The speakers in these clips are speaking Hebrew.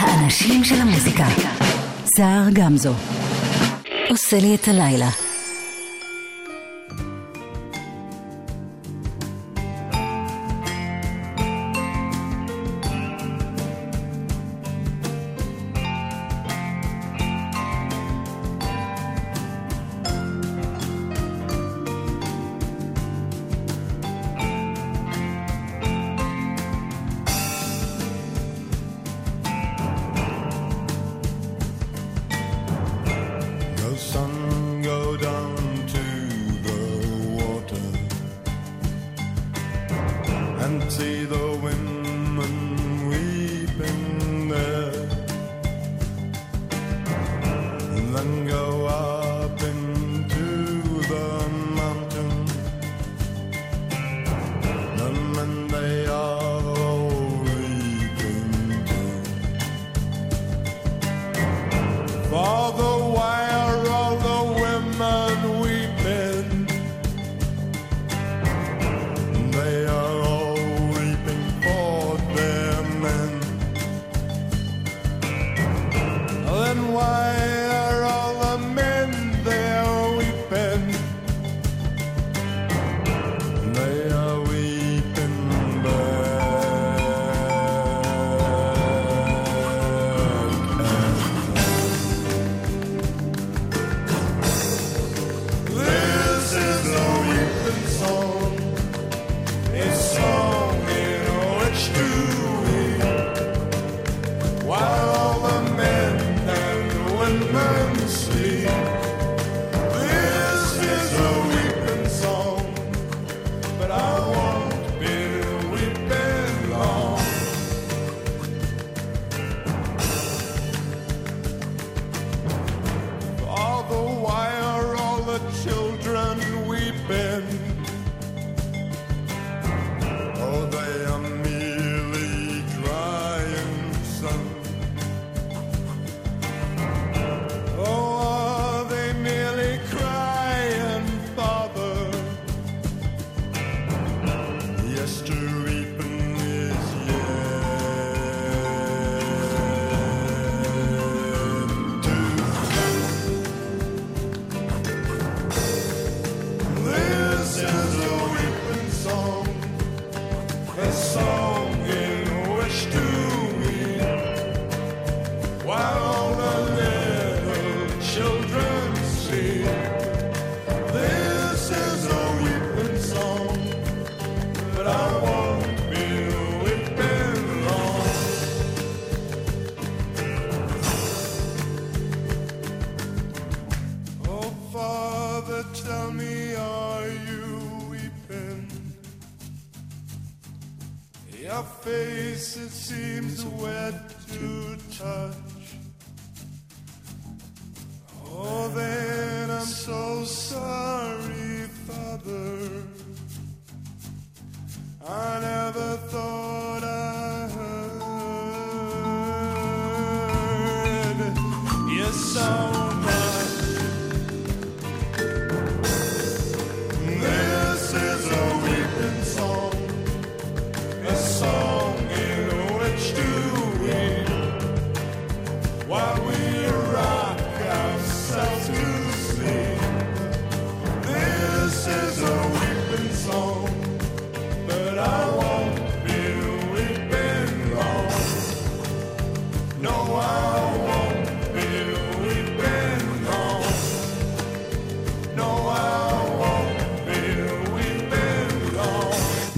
האנשים של המוזיקה. סער גמזו. עושה לי את הלילה.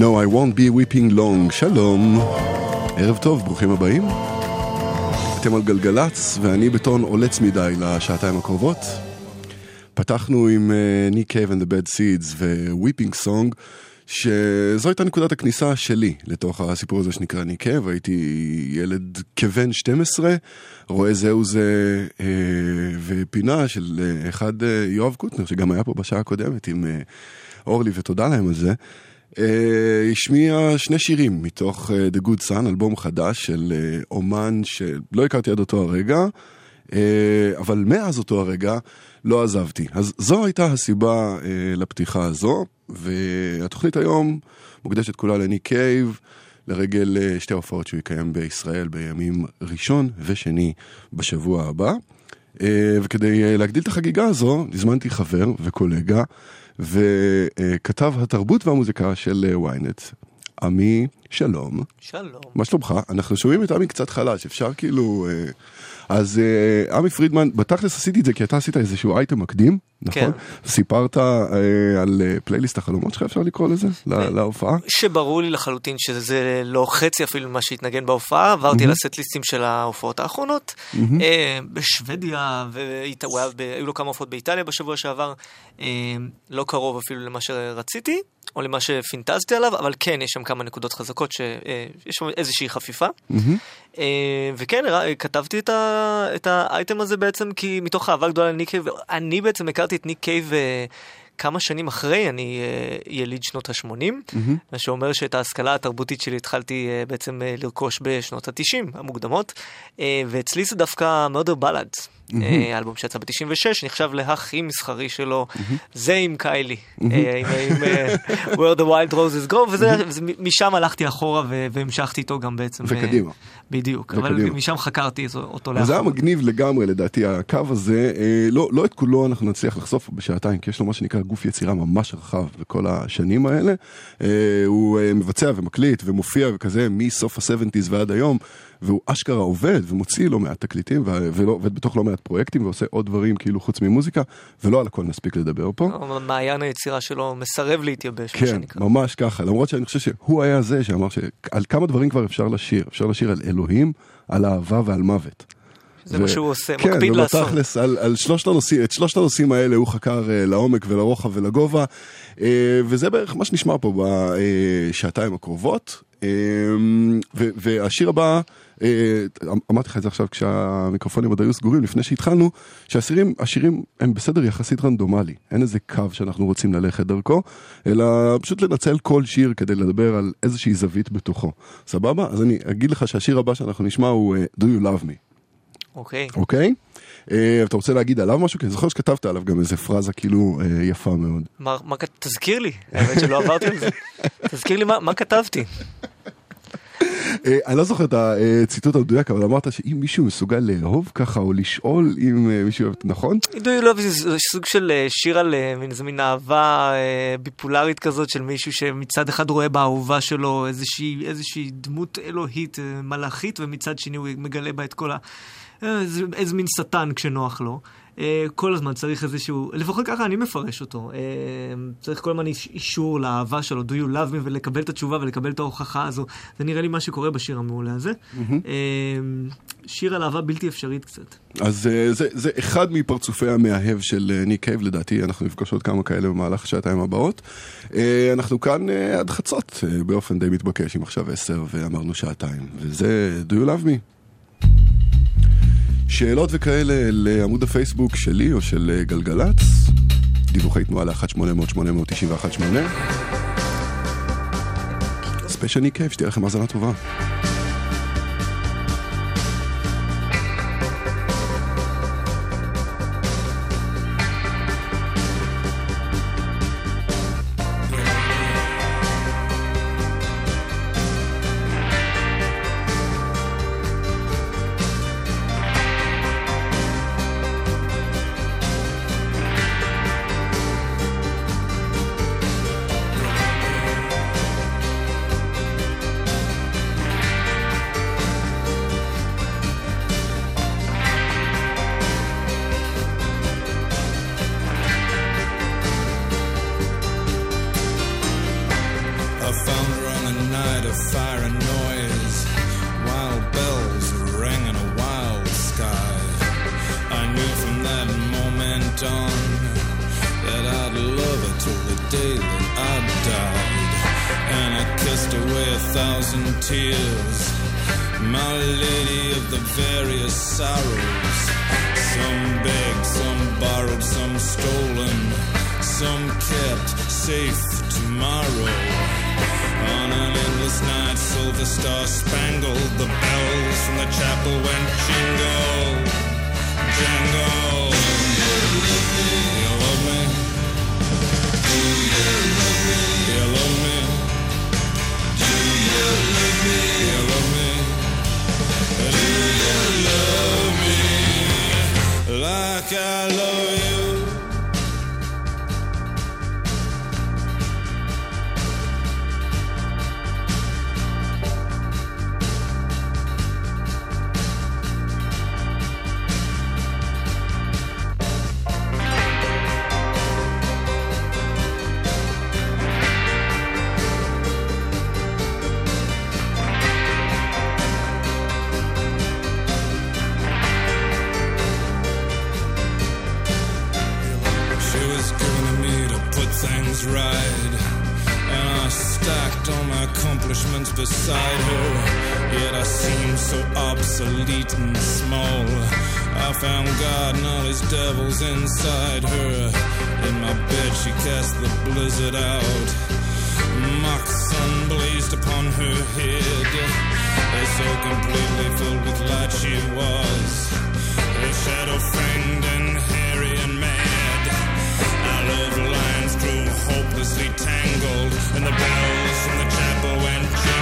No, I won't be weeping long. שלום, ערב טוב, ברוכים הבאים. אתם על גלגלצ, ואני בטון עולץ מדי לשעתיים הקרובות. פתחנו עם ניק קייב and the bad seeds ו-weeping song, שזו הייתה נקודת הכניסה שלי לתוך הסיפור הזה שנקרא ניק קייב. הייתי ילד כבן 12, רואה זהו זה אה, ופינה של אה, אחד אה, יואב קוטנר, שגם היה פה בשעה הקודמת עם אה, אורלי, ותודה להם על זה. אה, השמיע שני שירים מתוך אה, The Good Sun, אלבום חדש של אה, אומן שלא הכרתי עד אותו הרגע, אבל מאז אותו הרגע לא עזבתי. אז זו הייתה הסיבה לפתיחה הזו, והתוכנית היום מוקדשת כולה לניק קייב, לרגל שתי ההופעות שהוא יקיים בישראל בימים ראשון ושני בשבוע הבא. וכדי להגדיל את החגיגה הזו, הזמנתי חבר וקולגה וכתב התרבות והמוזיקה של אה, ynet, עמי שלום. שלום. מה שלומך? אנחנו שומעים את עמי קצת חלש, אפשר כאילו... אה, אז אה, עמי פרידמן, בתכלס עשיתי את זה כי אתה עשית איזשהו אייטם מקדים, נכון? כן. סיפרת אה, על אה, פלייליסט החלומות שלך, אפשר לקרוא לזה? ל- להופעה? שברור לי לחלוטין שזה לא חצי אפילו ממה שהתנגן בהופעה, עברתי לסט ליסטים של ההופעות האחרונות. אה, בשוודיה, והוא היה ב- היו לו כמה הופעות באיטליה בשבוע שעבר, אה, לא קרוב אפילו למה שרציתי, או למה שפינטזתי עליו, אבל כן, יש שם כמה נקודות חזקות שיש שם איזושהי חפיפה. אה, וכן, כתבתי את, ה, את האייטם הזה בעצם כי מתוך אהבה גדולה לניק קייב, אני בעצם הכרתי את ניק קייב אה, כמה שנים אחרי, אני אה, יליד שנות ה-80, מה שאומר שאת ההשכלה התרבותית שלי התחלתי אה, בעצם אה, לרכוש בשנות ה-90 המוקדמות, אה, ואצלי זה דווקא מurder ballads. אה, אלבום שיצא ב-96, נחשב להכי מסחרי שלו, זה עם קיילי, אה, עם אה, Where the Wild Roses Grow, וזה- וזה- משם הלכתי אחורה והמשכתי איתו גם בעצם. וקדימה. בדיוק, אבל. משם חקרתי אותו- אז זה היה. מגניב לגמרי לדעתי הקו הזה, לא, לא את כולו אנחנו נצליח לחשוף בשעתיים, כי יש לו מה שנקרא גוף יצירה ממש רחב בכל השנים האלה. הוא מבצע ומקליט ומופיע וכזה מסוף ה-70's ועד היום, והוא אשכרה עובד ומוציא לא מעט תקליטים ו- ולא- עובד בתוך לא מעט פרויקטים ועושה עוד דברים כאילו חוץ ממוזיקה, ולא על הכל נספיק לדבר פה. מעיין היצירה שלו מסרב להתייבש, כן. ממש ככה, למרות שאני חושב שהוא היה זה שאמר שעל כמה דברים כבר אפשר לשיר, אפשר לשיר על אלוהים, על אהבה ועל מוות. זה מה שהוא עושה, כן, מקפיד לעשות. ובתכלס, על, על שלושת הנושאים, את שלושת הנושאים האלה הוא חקר uh, לעומק ולרוחב ולגובה, uh, וזה בערך מה שנשמע פה בשעתיים הקרובות. ו- והשיר הבא, uh, אמרתי לך את זה עכשיו כשהמיקרופונים עוד היו סגורים, לפני שהתחלנו, שהשירים, השירים הם בסדר יחסית רנדומלי, אין איזה קו שאנחנו רוצים ללכת דרכו, אלא פשוט לנצל כל שיר כדי לדבר על איזושהי זווית בתוכו. סבבה? אז אני אגיד לך שהשיר הבא שאנחנו נשמע הוא uh, Do You Love Me. אוקיי. אוקיי? אה, אתה רוצה להגיד עליו משהו? כי אני זוכר שכתבת עליו גם איזה פרזה כאילו אה, יפה מאוד. מה, מה, תזכיר לי, האמת שלא עברתי על זה. תזכיר לי מה, מה כתבתי. אה, אני לא זוכר את הציטוט המדויק, אבל אמרת שאם מישהו מסוגל לאהוב ככה, או לשאול אם מישהו אוהב, נכון? Do you love זה סוג של שיר על איזה מין אהבה אה, ביפולרית כזאת של מישהו שמצד אחד רואה באהובה שלו איזושהי, דמות אלוהית, מלאכית, ומצד שני הוא מגלה בה את כל ה... אה, איזה, איזה מין שטן כשנוח לו. אה, כל הזמן צריך איזשהו, לפחות ככה אני מפרש אותו. אה, צריך כל הזמן איש- אישור לאהבה שלו, do you love me, ולקבל את התשובה ולקבל את ההוכחה הזו. זה נראה לי מה שקורה בשיר המעולה הזה. אה, שיר על אהבה בלתי אפשרית קצת. אז אה, זה, זה אחד מפרצופי המאהב של אה, ניק קייב, לדעתי אנחנו נפגוש עוד כמה כאלה במהלך השעתיים הבאות. אה, אנחנו כאן אה, עד חצות אה, באופן די מתבקש, אם עכשיו עשר ואמרנו שעתיים, וזה Do You Love Me. שאלות וכאלה לעמוד הפייסבוק שלי או של אה, גלגלצ, דיווחי תנועה ל-1-800-891-8. ספיישל ניק שתהיה לכם האזנה טובה. Beside her. Yet I seemed so obsolete and small. I found God and all his devils inside her. In my bed, she cast the blizzard out. Mock sun blazed upon her head. So completely filled with light she was. Her shadow fanged and hairy and mad. Our love lines grew hopelessly tangled, and the bells from the chapel went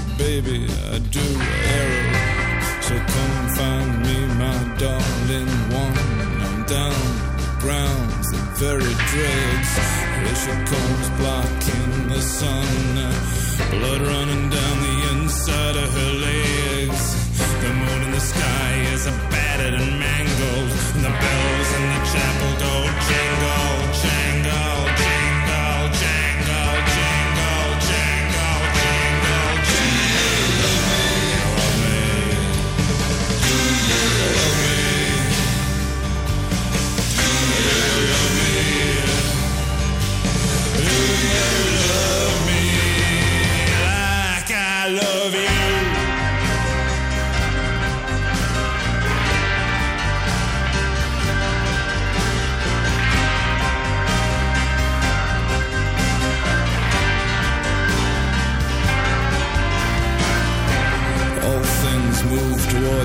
baby, I do arrow. So come find me, my darling one. I'm down the grounds, the very dregs. Here she comes blocking the sun. Blood running down the inside of her legs. The moon in the sky is battered and mangled. The bells in the chapel door jingle, jangle.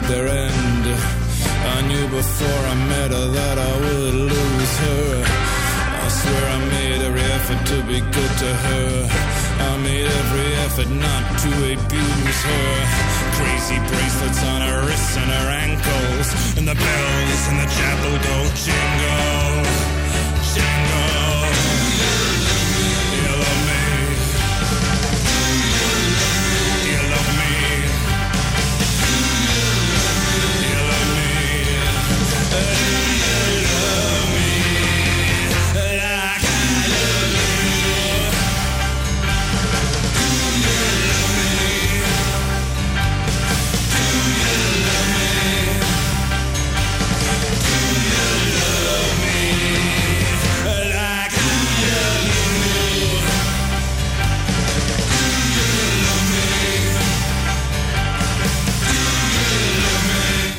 Their end. I knew before I met her that I would lose her. I swear I made every effort to be good to her. I made every effort not to abuse her. Crazy bracelets on her wrists and her ankles. And the bells in the chapel go jingle, jingle.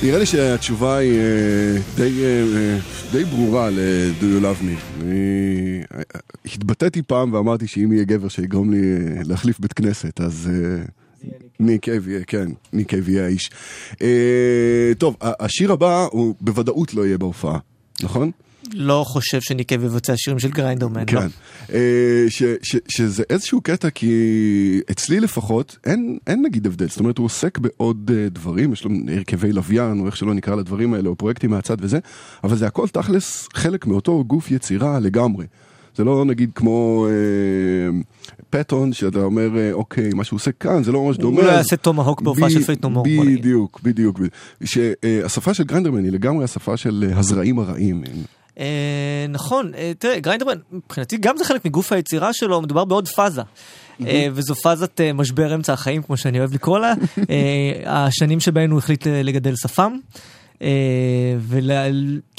נראה לי שהתשובה היא אה, די, אה, אה, די ברורה ל-Do you love me. אני התבטאתי פעם ואמרתי שאם יהיה גבר שיגרום לי להחליף בית כנסת, אז ניק יהיה, כן, ניק קייב יהיה האיש. טוב, השיר הבא הוא בוודאות לא יהיה בהופעה, נכון? לא חושב שניק קייב יבצע שירים של Grinderman. לא. כן. אה, ש, ש, שזה איזשהו קטע, כי אצלי לפחות אין, אין נגיד הבדל. זאת אומרת, הוא עוסק בעוד אה, דברים, יש לו הרכבי לוויין, או איך שלא נקרא לדברים האלה, או פרויקטים מהצד וזה, אבל זה הכל תכלס חלק מאותו גוף יצירה לגמרי. זה לא נגיד כמו אה, Patton, שאתה אומר, אה, אוקיי, מה שהוא עושה כאן, זה לא ממש דומה. הוא לא יעשה Tomahawk בהופעה של Faith No More, בוא נגיד. בדיוק, בדיוק. שהשפה של Grinderman היא לגמרי השפה של אה, הזרעים הרעים. אה, נכון, אה, תראה, Grinderman, מבחינתי גם זה חלק מגוף היצירה שלו, מדובר בעוד פאזה. אה, וזו פאזת משבר אמצע החיים, כמו שאני אוהב לקרוא לה, השנים שבהן הוא החליט לגדל שפם.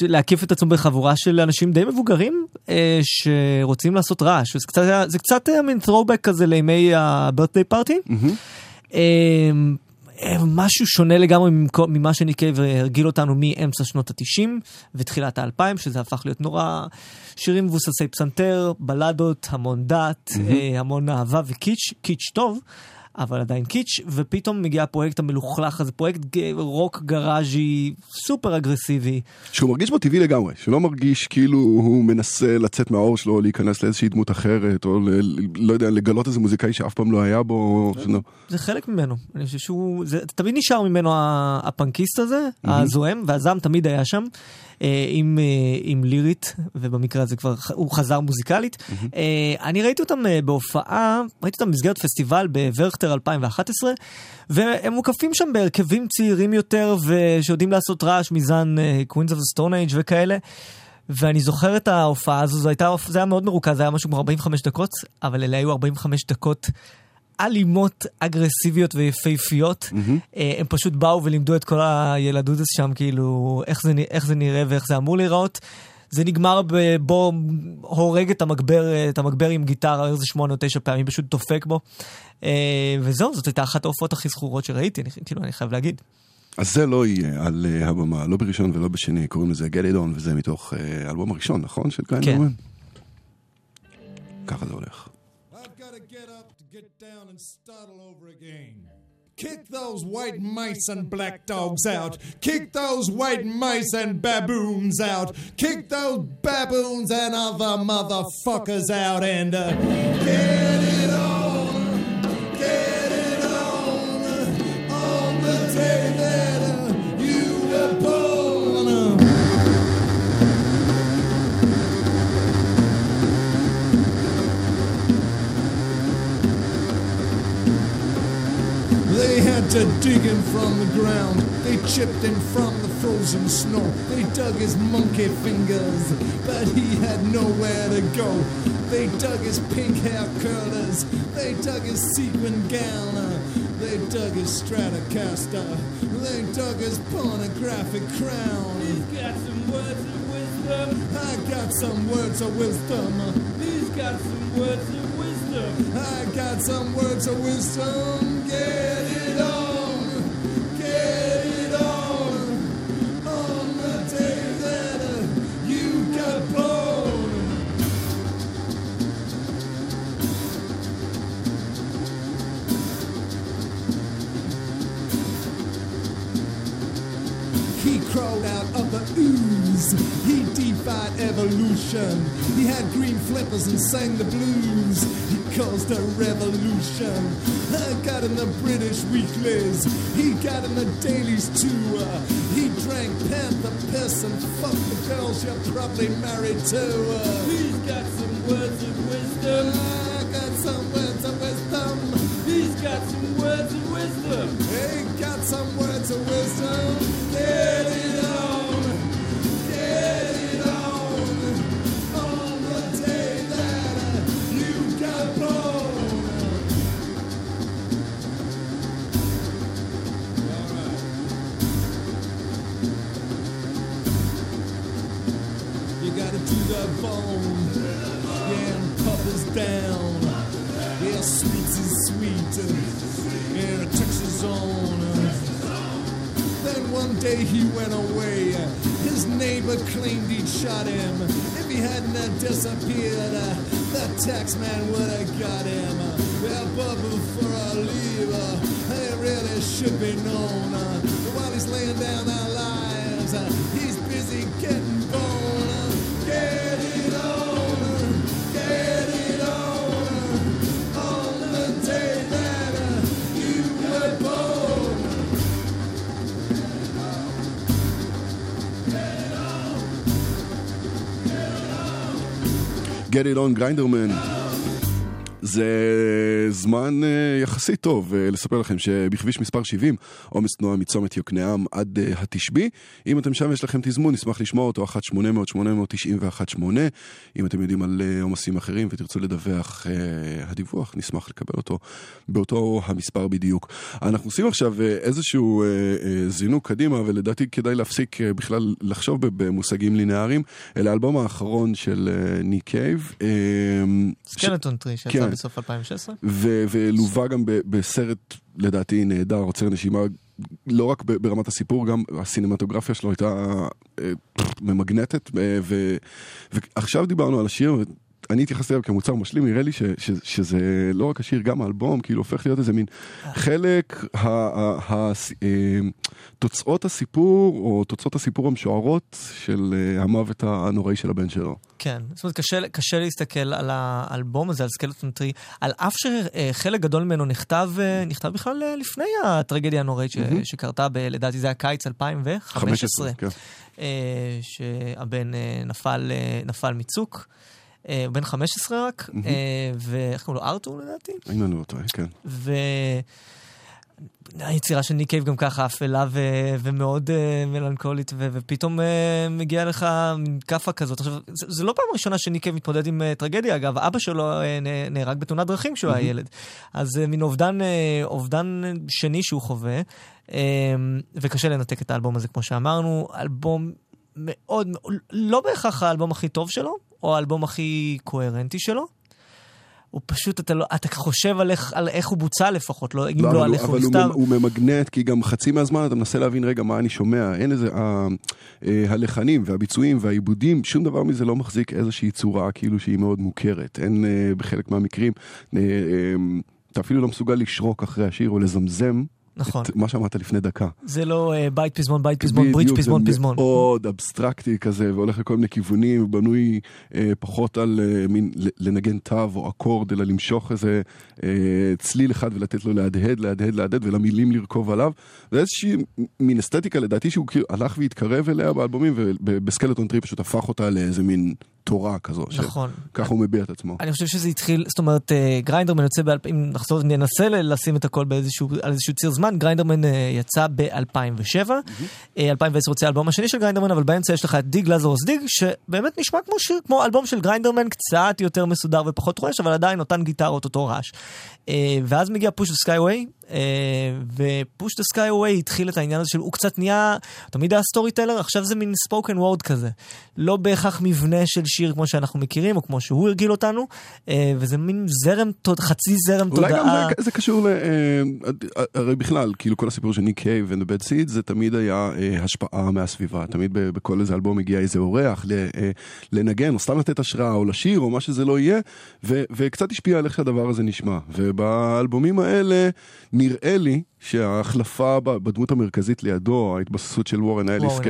ולהקיף את עצמו בחבורה של אנשים די מבוגרים שרוצים לעשות רעש. קצת, זה קצת היה מין throwback כזה לימי ה-birthday party. משהו שונה לגמרי ממה שניקייב הרגיל אותנו מאמצע שנות ה-90 ותחילת ה-2000, שזה הפך להיות נורא שירים מבוססי פסנתר, בלדות, המון דת, אה, המון אהבה וקיץ', קיץ' טוב. אבל עדיין קיץ', ופתאום מגיע הפרויקט המלוכלך הזה, פרויקט רוק גראז'י סופר אגרסיבי. שהוא מרגיש בו טבעי לגמרי, שלא מרגיש כאילו הוא מנסה לצאת מהאור שלו, להיכנס לאיזושהי דמות אחרת, או ל, לא יודע, לגלות איזה מוזיקאי שאף פעם לא היה בו. זה, שלא... זה חלק ממנו, אני חושב שהוא, זה תמיד נשאר ממנו הפנקיסט הזה, mm-hmm. הזוהם, והזעם תמיד היה שם. אה, עם, אה, עם לירית, ובמקרה הזה כבר הוא חזר מוזיקלית. Mm-hmm. אני ראיתי אותם בהופעה, ראיתי אותם במסגרת פסטיבל בורכטר 2011, והם מוקפים שם בהרכבים צעירים יותר, ושיודעים לעשות רעש מזן of the Stone Age וכאלה. ואני זוכר את ההופעה הזו, זה, הייתה, זה היה מאוד מרוכז, זה היה משהו כמו 45 דקות, אבל אלה היו 45 דקות אלימות, אגרסיביות ויפהפיות. Mm-hmm. הם פשוט באו ולימדו את כל הילדות שם, כאילו, איך זה, איך זה נראה ואיך זה אמור להיראות. זה נגמר בו הורג את המגבר, את המגבר עם גיטרה איזה שמונה או תשע פעמים, פשוט דופק בו. אה, וזהו, זאת הייתה אחת ההופעות הכי זכורות שראיתי, אני, כאילו, אני חייב להגיד. אז זה לא יהיה על uh, הבמה, לא בראשון ולא בשני, קוראים לזה It On, וזה מתוך האלבום הראשון, נכון? של קיין כן. ככה זה הולך. Kick those white mice and black dogs out. Kick those white mice and baboons out. Kick those baboons and other motherfuckers out and uh, get it on. To dig him from the ground. They chipped him from the frozen snow. They dug his monkey fingers, but he had nowhere to go. They dug his pink hair curlers. They dug his sequin gown. They dug his Stratocaster. They dug his pornographic crown. He's got some words of wisdom. I got some words of wisdom. He's got some words of I got some words of wisdom. Get it on. Get it on. On the day that uh, you got blown. He crawled out of the ooze. He evolution. He had green flippers and sang the blues. He caused a revolution. I got in the British weeklies. He got in the dailies too. He drank panther piss and fucked the girls you're probably married to. He's got some words of wisdom. I got some words of wisdom. He's got some words of wisdom. He got some X man would uh, have got him. But before I leave, it really should be known. Uh, while he's laying down our lives, uh, he's busy getting born. Get it on, get it on, on the day that you were born. Get it on, get it on, Grinderman. זה זמן uh, יחסית טוב uh, לספר לכם שבכביש מספר 70 עומס תנועה מצומת יוקנעם עד uh, התשבי. אם אתם שם יש לכם תזמון, נשמח לשמוע אותו 1-800-891-8. אם אתם יודעים על עומסים אחרים ותרצו לדווח, הדיווח, נשמח לקבל אותו באותו המספר בדיוק. אנחנו עושים עכשיו איזשהו זינוק קדימה ולדעתי כדאי להפסיק בכלל לחשוב במושגים לינאריים. אל האלבום האחרון של ניק קייב. Skeleton Tree שיצא כן. בסוף 2016. ו- ולווה גם בסרט לדעתי נהדר, עוצר נשימה, לא רק ברמת הסיפור, גם הסינמטוגרפיה שלו הייתה אה, ממגנטת, אה, ועכשיו דיברנו על השיר, אני התייחסתי אליו כמוצר משלים, נראה לי ש, ש, שזה לא רק השיר, גם האלבום, כאילו הופך להיות איזה מין חלק, ה, ה, ה, אה, תוצאות הסיפור, או תוצאות הסיפור המשוערות של אה, המוות הנוראי של הבן שלו. כן, זאת אומרת, קשה, קשה להסתכל על האלבום הזה, על סקלטון טרי, על אף שחלק גדול ממנו נכתב, אה, נכתב בכלל אה, לפני הטרגדיה הנוראית ש, mm-hmm. שקרתה, ב, לדעתי זה היה קיץ 2015, 15, כן. אה, שהבן אה, נפל, אה, נפל מצוק. אה, הוא בן 15 רק. אה, ואיך קוראים לו? ארתור לדעתי? אם אני לא טועה, כן. היצירה של ניק קייב גם ככה אפלה ו- ומאוד uh, מלנכולית, ו- ופתאום uh, מגיע לך כאפה כזאת. עכשיו, זה, זה לא פעם ראשונה שניק קייב מתמודד עם uh, טרגדיה, אגב, אבא שלו uh, נהרג בתאונת דרכים כשהוא היה ילד. אז uh, מין אובדן, uh, אובדן שני שהוא חווה, uh, וקשה לנתק את האלבום הזה, כמו שאמרנו. אלבום מאוד, לא בהכרח האלבום הכי טוב שלו, או האלבום הכי קוהרנטי שלו. הוא פשוט, אתה, לא, אתה חושב על איך, על איך הוא בוצע לפחות, לא, אם לא, לא על איך הוא נכתב. אבל הוא, הוא ממגנט, כי גם חצי מהזמן אתה מנסה להבין, רגע, מה אני שומע, אין איזה, ה, אה, הלחנים והביצועים והעיבודים, שום דבר מזה לא מחזיק איזושהי צורה כאילו שהיא מאוד מוכרת. אין אה, בחלק מהמקרים, אה, אתה אפילו לא מסוגל לשרוק אחרי השיר או לזמזם. נכון. את מה שאמרת לפני דקה. זה לא uh, בית פזמון, בית פזמון, ברידג' פזמון, פזמון. זה מאוד אבסטרקטי כזה, והולך לכל מיני כיוונים, בנוי uh, פחות על uh, מין לנגן תו או אקורד, אלא למשוך איזה uh, צליל אחד ולתת לו להדהד, להדהד, להדהד, ולמילים לרכוב עליו. זה איזושהי מין אסתטיקה לדעתי שהוא כאילו הלך והתקרב אליה באלבומים, וב Skeleton Tree פשוט הפך אותה לאיזה מין תורה כזו. נכון. ככה הוא מביע את עצמו. אני חושב שזה התחיל, זאת אומרת, Grinderman יוצא, אם נחזור, ננסה לשים את הכל באיזשהו, על איזשהו ציר זמן, Grinderman יצא ב-2007, 2010 הוצא האלבום השני של Grinderman, אבל באמצע יש לך את Dig Lazarus Dig, שבאמת נשמע כמו שיר, כמו אלבום של Grinderman, קצת יותר מסודר ופחות רועש, אבל עדיין אותן גיטרות, אותו רעש. ואז מגיע Push the ו Push the Sky Away התחיל את העניין הזה של הוא קצת נהיה, תמיד היה storyteller, עכשיו זה מין spoken word כזה. לא בהכרח מבנה של שיר כמו שאנחנו מכירים, או כמו שהוא הרגיל אותנו, וזה מין זרם, חצי זרם אולי תודעה. אולי גם זה קשור ל... הרי בכלל, כאילו כל הסיפור של ניק קייב ו-The Bad Seeds זה תמיד היה השפעה מהסביבה. תמיד בכל איזה אלבום הגיע איזה אורח לנגן, או סתם לתת השראה, או לשיר, או מה שזה לא יהיה, וקצת השפיע על איך שהדבר הזה נשמע. ובאלבומים האלה נראה לי שההחלפה בדמות המרכזית לידו, ההתבססות של וורן אליס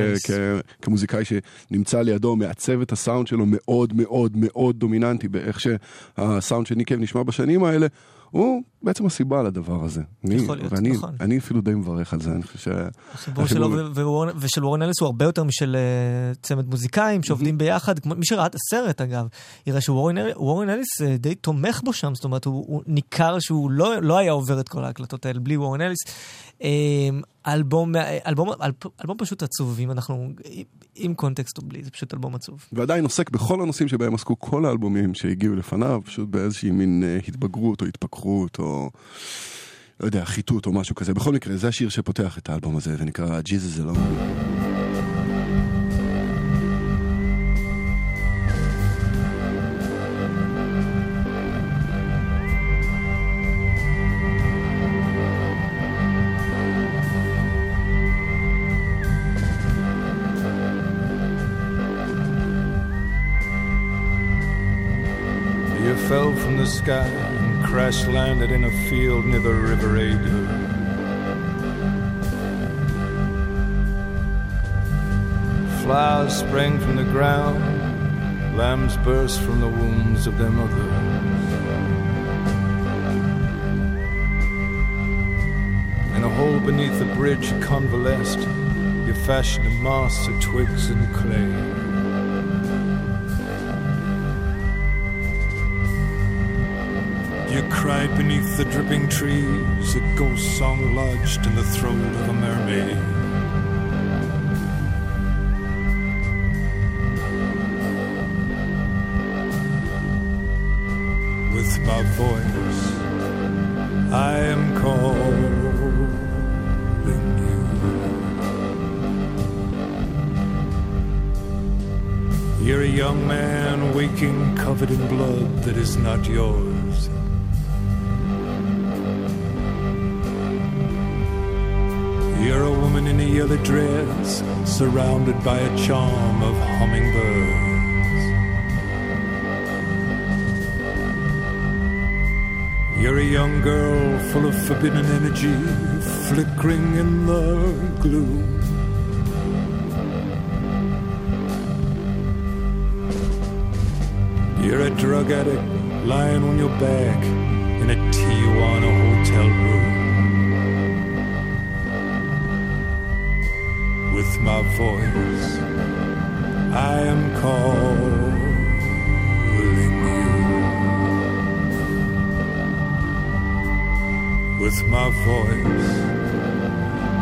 כמוזיקאי שנמצא לידו, מעצב את הסאונד שלו מאוד מאוד מאוד דומיננטי באיך שהסאונד של ניקב נשמע בשנים האלה. הוא בעצם הסיבה לדבר הזה. יכול להיות, ואני, נכון. אני אפילו די מברך על זה, אני חושב שה... החיבור שלו ושל וורן אליס הוא הרבה יותר משל uh, צמד מוזיקאים שעובדים ביחד. מי שראה את הסרט אגב, יראה שוורן אליס uh, די תומך בו שם, זאת אומרת, הוא, ניכר שהוא לא, לא היה עובר את כל ההקלטות האלה בלי וורן אליס. Uh, אלבום, אלבום, אלבום, פשוט עצוב, אם אנחנו, עם קונטקסט או בלי, זה פשוט אלבום עצוב. ועדיין עוסק בכל הנושאים שבהם עסקו כל האלבומים שהגיעו לפניו, פשוט באיזושהי מין uh, התבגרות או התפכחות או... לא יודע, חיטוט או משהו כזה. בכל מקרה, זה השיר שפותח את האלבום הזה, ונקרא Jesus Alone. Sky and crash landed in a field near the River Ada. Flowers sprang from the ground, lambs burst from the wombs of their mothers. In a hole beneath the bridge you convalesced, you fashioned a mass of twigs and clay. You cried beneath the dripping trees, a ghost song lodged in the throat of a mermaid. With my voice, I am calling you. You're a young man waking covered in blood that is not yours. You're a woman in a yellow dress, surrounded by a charm of hummingbirds. You're a young girl full of forbidden energy, flickering in the gloom. You're a drug addict lying on your back in a Tijuana hotel room. My voice, I am calling you. With my voice,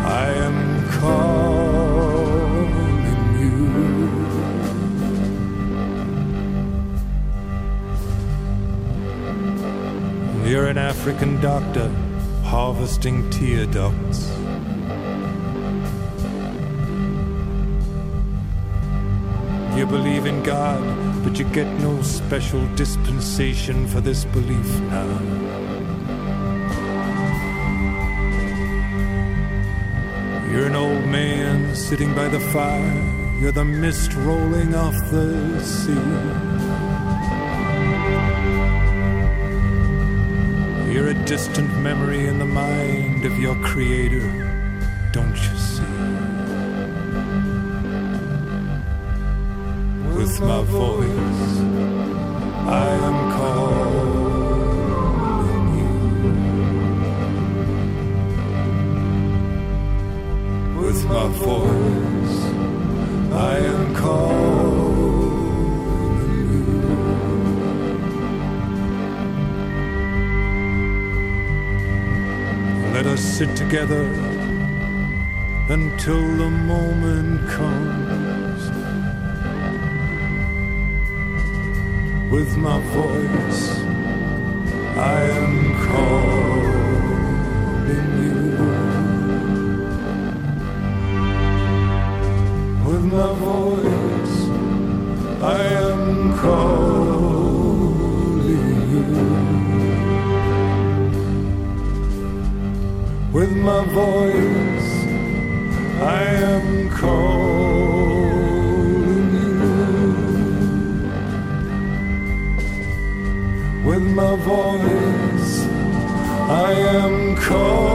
I am calling you. You're an African doctor harvesting tear ducts. God, but you get no special dispensation for this belief now. You're an old man sitting by the fire. You're the mist rolling off the sea. You're a distant memory in the mind of your creator, don't you see? With my voice, I am calling you. With my voice, I am calling you. Let us sit together until the moment comes. With my voice, I am calling you. With my voice, I am calling you. With my voice, voice, I am calling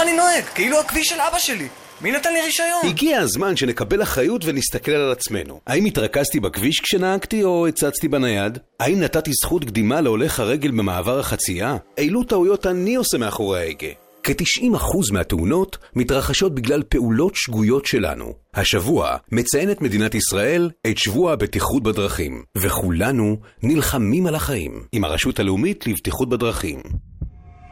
איך אני נוהג? כאילו הכביש של אבא שלי. מי נתן לי רישיון? הגיע הזמן שנקבל אחריות ונסתכל על עצמנו. האם התרכזתי בכביש כשנהגתי או הצצתי בנייד? האם נתתי זכות קדימה להולך הרגל במעבר החצייה? אילו טעויות אני עושה מאחורי ההגה? כ-90% מהתאונות מתרחשות בגלל פעולות שגויות שלנו. השבוע מציינת מדינת ישראל את שבוע הבטיחות בדרכים, וכולנו נלחמים על החיים עם הרשות הלאומית לבטיחות בדרכים.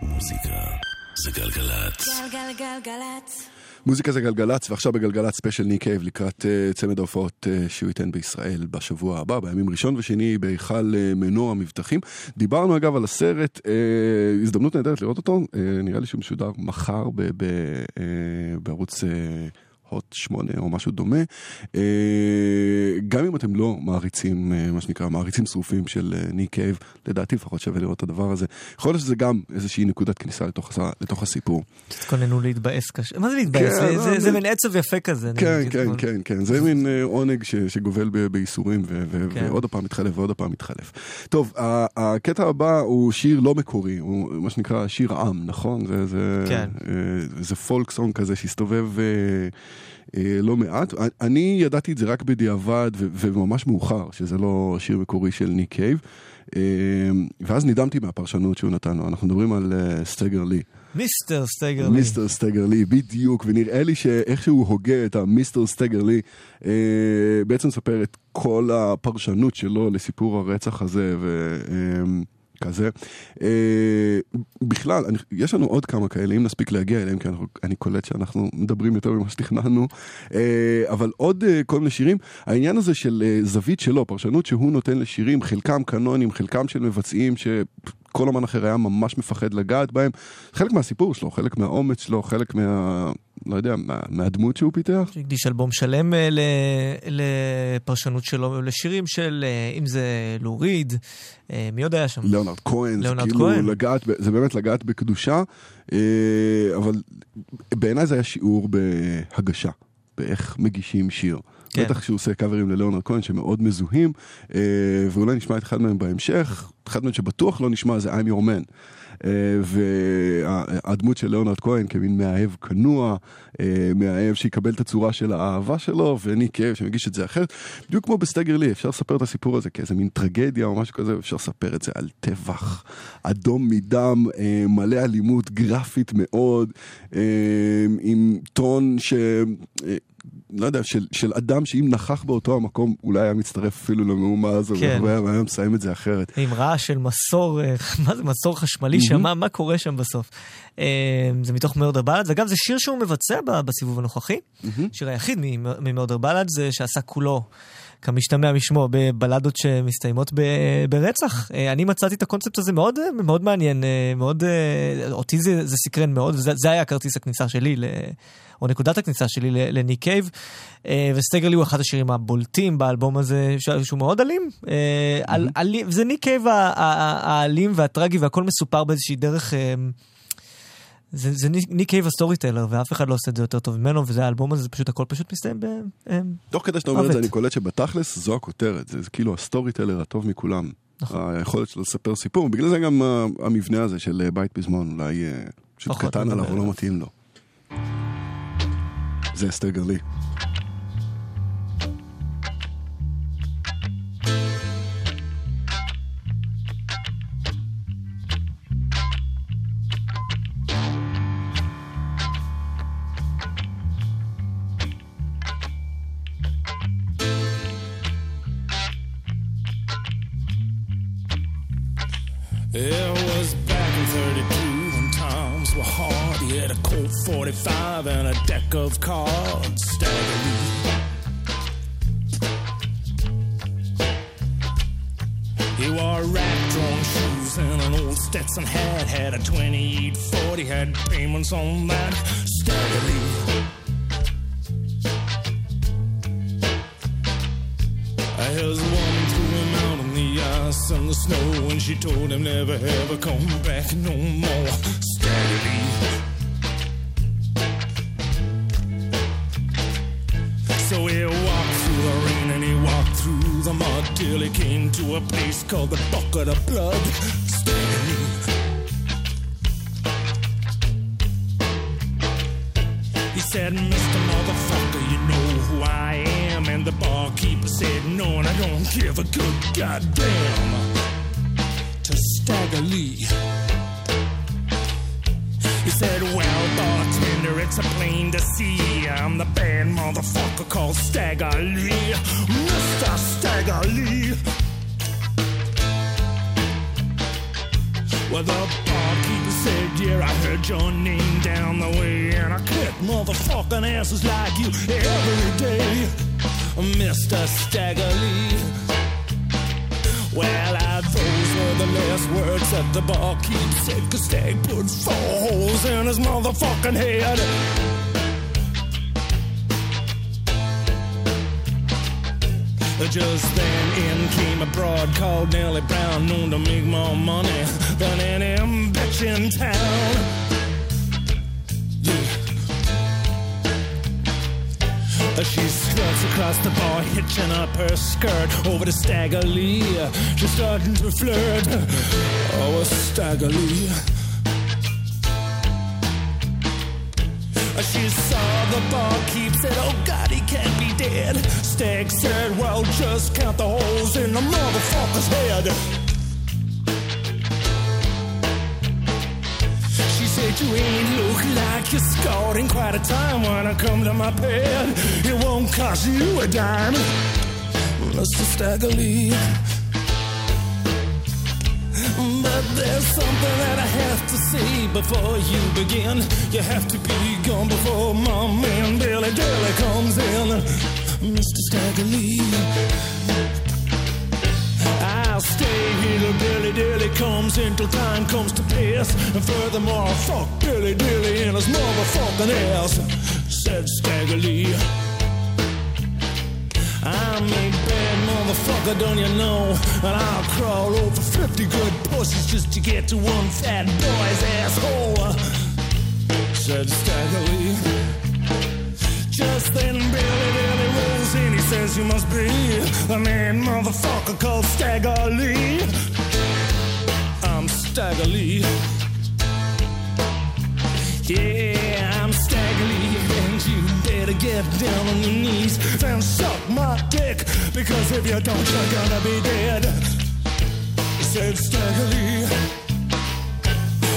מוזיקה זה גלגלצ. גלגלגלגלצ. מוזיקה זה גלגלצ, ועכשיו בגלגלצ ספיישל ניק קייב לקראת uh, צמד ההופעות uh, שהוא ייתן בישראל בשבוע הבא, בימים ראשון ושני בהיכל uh, מנוע מבטחים. דיברנו אגב על הסרט, uh, הזדמנות נהדרת לראות אותו, uh, נראה לי שהוא משודר מחר ב- ב- uh, בערוץ uh, הוט 8 או משהו דומה. אה, גם אם אתם לא מעריצים, אה, מה שנקרא, מעריצים שרופים של אה, ניק קייב, לדעתי לפחות שווה לראות את הדבר הזה. יכול להיות שזה גם איזושהי נקודת כניסה לתוך, הס- לתוך הסיפור. תתכוננו להתבאס קשה. מה זה להתבאס? כן, זה- לא, זה- זה- זה מין עצב יפה כזה. כן, כן, כן, כן, זה מין עונג ש- שגובל בייסורים ו- ו- כן. ועוד פעם מתחלף ועוד פעם מתחלף. טוב, הקטע הבא הוא שיר לא מקורי, הוא מה שנקרא שיר עם, נכון? זה- זה כן. זה folk song כזה שהסתובב לא מעט. אני ידעתי את זה רק בדיעבד ו- וממש מאוחר, שזה לא שיר מקורי של ניק קייב. אה, ואז נדהמתי מהפרשנות שהוא נתן לו, אנחנו מדברים על אה, סטגר לי. מיסטר סטייגר לי. מיסטר סטגר לי, בדיוק, ונראה לי שאיך שהוא הוגה את ה Mister Stagger Lee, אה, בעצם מספר את כל הפרשנות שלו לסיפור הרצח הזה וכזה. אה, בכלל, אני, יש לנו עוד כמה כאלה, אם נספיק להגיע אליהם, כי אנחנו, אני קולט שאנחנו מדברים יותר ממה שתכננו, אה, אבל עוד אה, כל מיני שירים, העניין הזה של אה, זווית שלו, פרשנות שהוא נותן לשירים, חלקם קנונים, חלקם של מבצעים ש... כל אמן אחר היה ממש מפחד לגעת בהם. חלק מהסיפור שלו, חלק מהאומץ שלו, חלק מה... לא יודע, מה, מהדמות שהוא פיתח. שהקדיש אלבום שלם אה, ל- לפרשנות שלו, לשירים של, אה, אם זה לוריד, אה, מי עוד היה שם? ליאונרד כהן, ליאונרד כאילו כהן. לגעת, זה באמת לגעת בקדושה, אבל בעיניי זה היה שיעור בהגשה, באיך מגישים שיר. כן. בטח כשהוא עושה קאברים לליאונרד כהן שמאוד מזוהים, אה, ואולי נשמע את אחד מהם בהמשך, אחד מהם שבטוח לא נשמע זה I'm your man. אה, והדמות של ליאונרד כהן כמין מאהב כנוע, אה, מאהב שיקבל את הצורה של האהבה שלו, וניק קייב שמגיש את זה אחרת. בדיוק כמו ב Stagger Lee, אפשר לספר את הסיפור הזה כאיזה מין טרגדיה או משהו כזה, אפשר לספר את זה על טבח אדום מדם, מלא אלימות גרפית מאוד, עם טון ש... לא יודע, של, של אדם שאם נכח באותו המקום, אולי היה מצטרף אפילו למהומה הזו, כן. והיה והיה מסיים את זה אחרת. עם רעש של מסור, אה, מה זה מסור חשמלי שם, מה- מה קורה שם בסוף? אה, זה מתוך מרדר בלאד, וגם זה שיר שהוא מבצע בסיבוב הנוכחי. שיר היחיד ממרדר בלאד זה שעשה כולו. כמשתמע משמו, בבלדות שמסתיימות ב- ברצח. אה, אני מצאתי את הקונספט הזה מאוד, מאוד מעניין, מאוד, אותי זה, זה סקרן מאוד, וזה זה היה כרטיס הכניסה שלי, או נקודת הכניסה שלי לניק קייב. אה, ו Stagger Lee הוא אחד השירים הבולטים באלבום הזה, שהוא מאוד אלים. אה, זה ניק קייב האלים והטרגי והכל מסופר באיזושהי דרך... אה, זה, זה ניק קייב ה story teller, ואף אחד לא עושה את זה יותר טוב ממנו, וזה האלבום הזה, זה פשוט הכל פשוט מסתיים ב... תוך כדי שאתה אומר את זה. אני קולט שבתכלס זו הכותרת, זה, זה כאילו ה story teller הטוב מכולם. נכון. היכולת שלו לספר סיפור, ובגלל זה גם המבנה הזה של בית פזמון, אולי פשוט קטן עליו, הוא לא. מתאים לו. זה אסתר 45 and a deck of cards. Staggerly. He wore rag-drawn shoes and an old Stetson hat. Had a 2840, had payments on that. Staggerly. His woman threw him out on the ice and the snow, and she told him never ever come back no more. Staggerly. The mud till he came to a place called the Bucket of Blood. Staggerly. He said, Mr. Motherfucker, you know who I am. And the barkeeper said, No, and I don't give a good goddamn. To Stagger Lee. It's plain to see. I'm the bad motherfucker called Stagger Lee. Mr. Stagger Lee. Well, the barkeeper said, Yeah, I heard your name down the way, and I kick motherfucking asses like you every day, Mr. Staggerly. Well, I, those sure the last words that the bar keeps said. Cause Stag put four holes in his motherfucking head. Just then in came a broad called Nellie Brown, known to make more money than any bitch in town. She skirts across the bar, hitching up her skirt over to Stagger Lee. She's starting to flirt. Oh, Stagger Lee. She saw the barkeep said, Oh God, he can't be dead. Stag said, Well, just count the holes in the motherfucker's head. You ain't look like you scored in quite a time when I come to my bed. It won't cost you a dime, Mr. Stagger Lee. But there's something that I have to say before you begin. You have to be gone before my man Billy Dilly comes in. Mr. Stagger Lee. I'll stay here till Billy Dilly comes until time comes to pass. And furthermore, fuck Billy Dilly in his motherfucking ass, said Stagger Lee. I'm a bad motherfucker, don't you know? And I'll crawl over 50 good pussies just to get to one fat boy's asshole. Said Stagger Lee. Just then Billy says you must be the man motherfucker called Stagger Lee. I'm Stagger Lee. Yeah, I'm Stagger Lee, and you better get down on your knees and suck my dick, because if you don't, you're gonna be dead. Said Stagger Lee.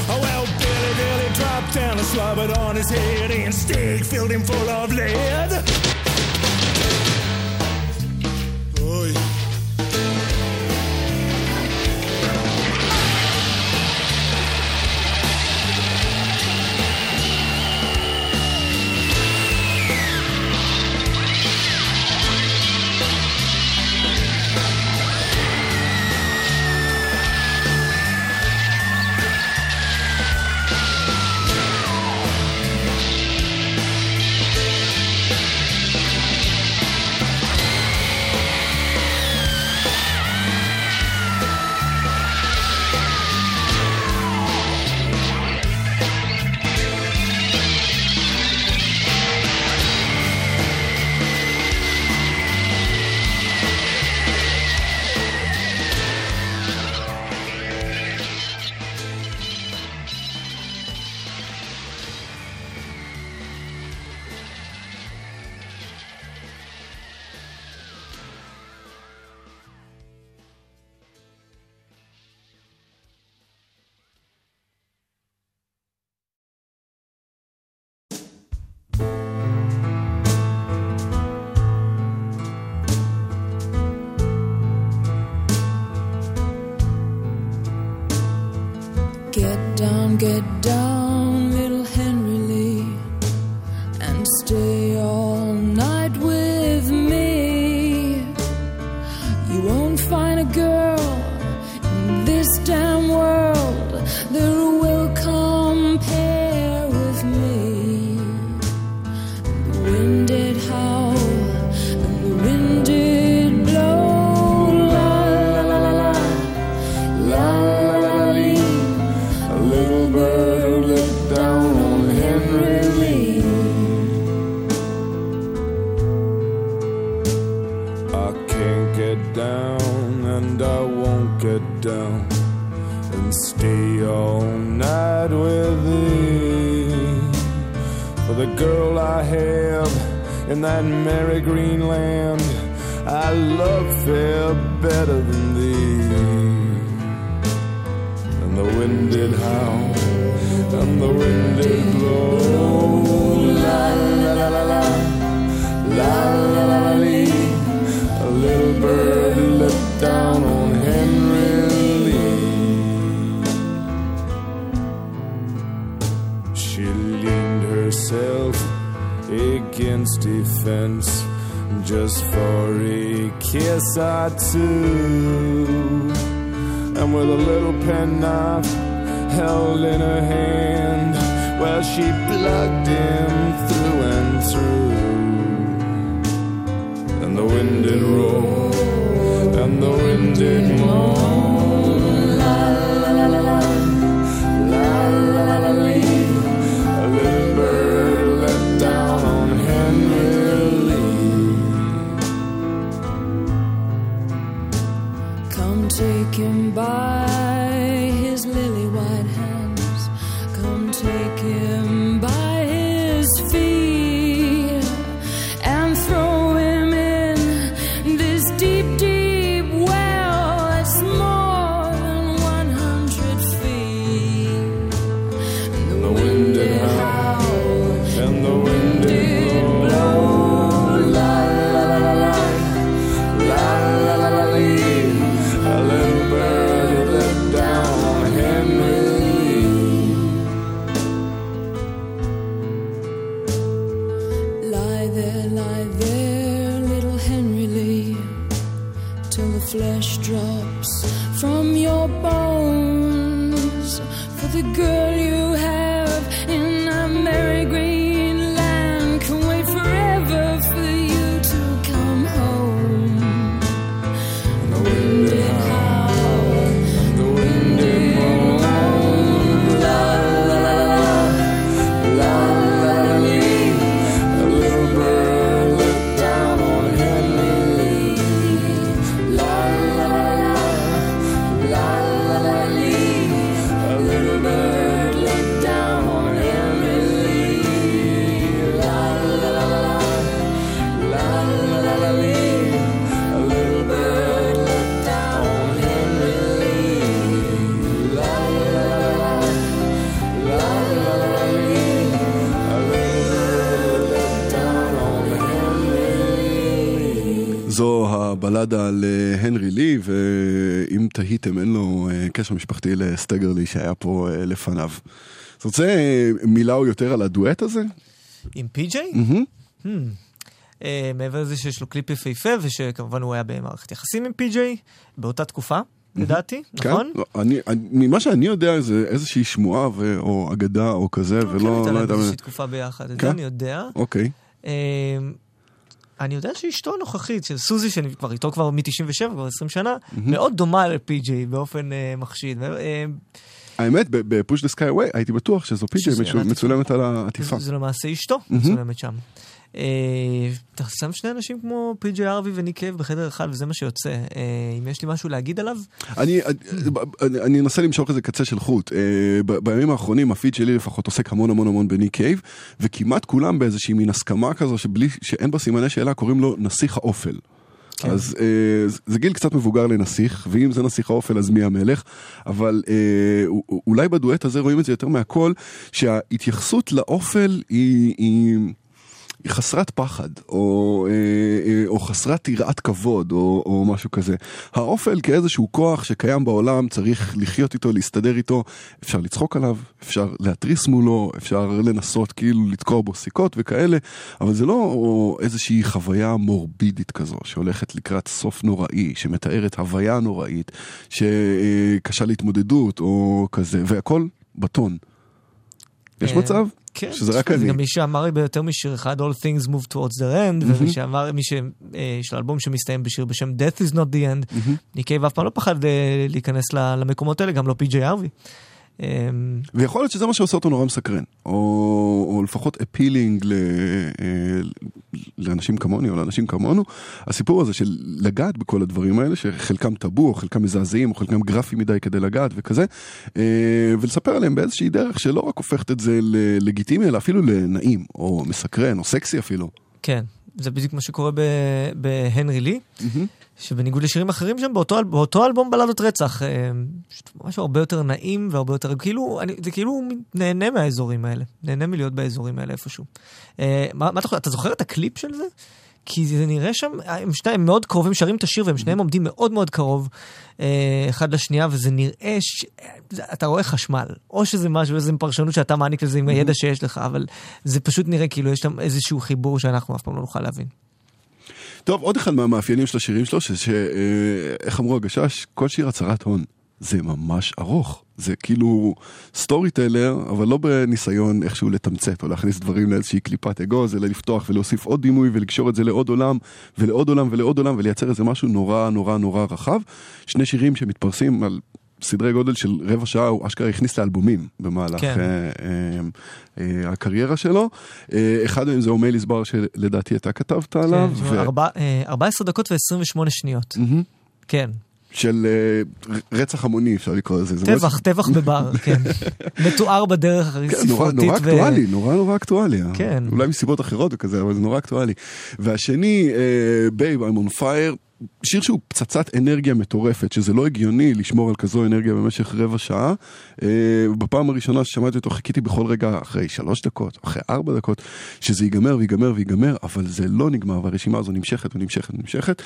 Oh, well, Billy Billy dropped down and slobbered on his head, and Stag filled him full of lead. הבלדה על אה, הנרי לי, ואם תהיתם, אין לו אה, קשר משפחתי לסטגרלי שהיה פה אה, לפניו. אתה רוצה מילה או יותר על הדואט הזה? עם פי.ג'יי? מהמם. אה, מעבר לזה שיש לו קליפ יפהפה, ושכמובן הוא היה במערכת יחסים עם פי.ג'יי, באותה תקופה, לדעתי, נכון? כן? אני, אני, ממה שאני יודע זה איזושהי שמועה ו, או אגדה או כזה, ולא כן, הייתה לא להם. איזושהי תקופה ביחד, את כן? זה אני יודע. אוקיי. אני יודע שאשתו הנוכחית, של סוזי, שהיא כבר איתו כבר מ-97, כבר 20 שנה, מאוד דומה לפי.ג'יי באופן אה, מחשיד. אה, האמת, ב Push the Sky Away הייתי בטוח שזו פי.ג'יי שזה עטיפה. מצולמת על העטיפה. זה למעשה אשתו מצולמת שם. אה, אתה שם שני אנשים כמו פי.ג'יי הארווי וניק קייב בחדר אחד וזה מה שיוצא. אה, אם יש לי משהו להגיד עליו, אני, אני אנסה למשוך איזה קצה של חוט. אה, בימים האחרונים הפיד שלי לפחות עוסק המון המון המון בניק קייב, וכמעט כולם באיזושהי מין הסכמה כזו שאין בה סימני שאלה קוראים לו נסיך האופל. כן. אז אה, זה- גיל קצת מבוגר לנסיך, ואם זה נסיך האופל אז מי המלך, אבל אה, אולי בדואט הזה רואים את זה יותר מהכל, שההתייחסות לאופל היא... היא היא חסרת פחד, או, אה, אה, או חסרת יראת כבוד, או, או משהו כזה. האופל כאיזשהו כוח שקיים בעולם, צריך לחיות איתו, להסתדר איתו, אפשר לצחוק עליו, אפשר להתריס מולו, אפשר לנסות כאילו לתקוע בו סיכות וכאלה, אבל זה לא איזושהי חוויה מורבידית כזו, שהולכת לקראת סוף נוראי, שמתארת הוויה נוראית, שקשה להתמודדות, או כזה, והכל בטון. יש אה, מצב? כן, שזה רק אני. גם מי שאמר לי ביותר משיר אחד, All things move towards the end, ומי שאמר, מי ש... אה, יש לו אלבום שמסתיים בשיר בשם Death is not the end. ניק קייב אף פעם לא פחד אה, להיכנס למקומות האלה, גם לא פי.ג'יי הארווי. אה, ויכול להיות שזה מה שעושה אותו נורא מסקרן, או, או לפחות appealing ל, אה, לאנשים כמוני או לאנשים כמונו, הסיפור הזה של לגעת בכל הדברים האלה, שחלקם טאבו, או חלקם מזעזעים, או חלקם גרפי מדי כדי לגעת וכזה, אה, ולספר עליהם באיזושהי דרך שלא רק הופכת את זה ללגיטימי, אלא אפילו לנעים, או מסקרן, או סקסי אפילו. כן, זה בדיוק מה שקורה ב- בהנרי לי, שבניגוד לשירים אחרים שם, באותו, באותו אלבום בלדות רצח, אה, משהו הרבה יותר נעים והרבה יותר, כאילו, אני, זה כאילו נהנה מהאזורים האלה, נהנה מלהיות באזורים האלה איפשהו. אה, מה, מה אתה, חושב, אתה זוכר את הקליפ של זה? כי זה נראה שם, הם שניהם מאוד קרובים, שרים את השיר והם שניהם עומדים מאוד מאוד קרוב אה, אחד לשנייה, וזה נראה ש... אתה רואה חשמל, או שזה משהו, איזו פרשנות שאתה מעניק לזה עם הידע שיש לך, אבל זה פשוט נראה כאילו יש שם איזשהו חיבור שאנחנו אף פעם לא נוכל להבין. טוב, עוד אחד מהמאפיינים של השירים שלו, שאיך אמרו הגשש, כל שיר הצהרת הון. זה ממש ארוך. זה כאילו סטורי טיילר, אבל לא בניסיון איכשהו לתמצת או להכניס דברים לאיזושהי קליפת אגוז, אלא לפתוח ולהוסיף עוד דימוי ולקשור את זה לעוד עולם ולעוד עולם ולעוד עולם ולייצר איזה משהו נורא נורא נורא רחב. שני שירים שמתפרסים על סדרי גודל של רבע שעה, הוא אשכרה הכניס לאלבומים במהלך כן. אה, אה, אה, הקריירה שלו. אה, אחד מהם זה O'Malley's Bar שלדעתי אתה כתבת עליו. כן, ארבע- אה, 14 דקות ו-28 שניות. מהמם. כן. של אה, רצח המוני אפשר לקרוא לזה. זה טבח, טבח בבר, כן. מתואר בדרך כן, ספרותית. נורא אקטואלי, נורא נורא אקטואלי. כן. אולי מסיבות אחרות וכזה, אבל זה נורא אקטואלי. והשני, Babe, I'm on fire, שיר שהוא פצצת אנרגיה מטורפת, שזה לא הגיוני לשמור על כזו אנרגיה במשך רבע שעה. אה, בפעם הראשונה ששמעתי אותו חיכיתי בכל רגע אחרי שלוש דקות, אחרי ארבע דקות, שזה ייגמר ויגמר ויגמר, אבל זה לא נגמר, והרשימה הזו נמשכת ונמשכת ונמשכת.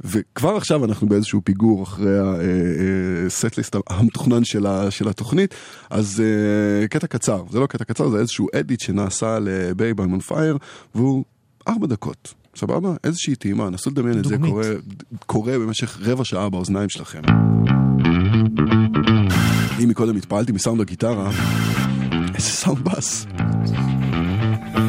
וכבר עכשיו אנחנו באיזשהו פיגור אחרי הסט-ליסט המתוכנן של ה- של התוכנית, אז אה, קטע קצר, זה לא קטע קצר, זה איזשהו אדיט שנעשה לבייב on fire, והוא ארבע דקות. סבבה? איזושהי טעימה, נסו לדמיין את זה. קורה, קורה במשך רבע שעה באוזניים שלכם. אם מקודם התפעלתי מסאונד הגיטרה, איזה סאונד בס.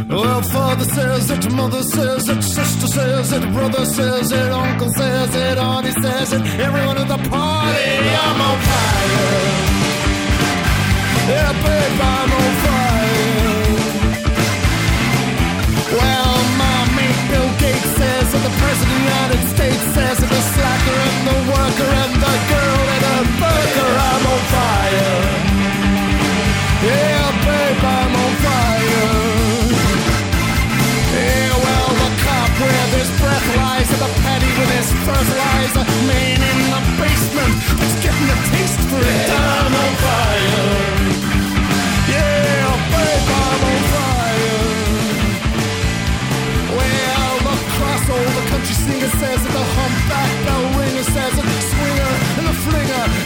Well, father says it, mother says it, sister says it, brother says it, uncle says it, auntie says it, everyone at the party, I'm on fire. Yeah, babe, I'm on fire. The president of the United States says it, the slacker and the worker and the girl and the burger, I'm on fire. Yeah, babe, I'm on fire. Yeah, well, the cop where his breath lies and the paddy with his fertilizer. Man in the basement that's getting a taste for it. I'm on fire.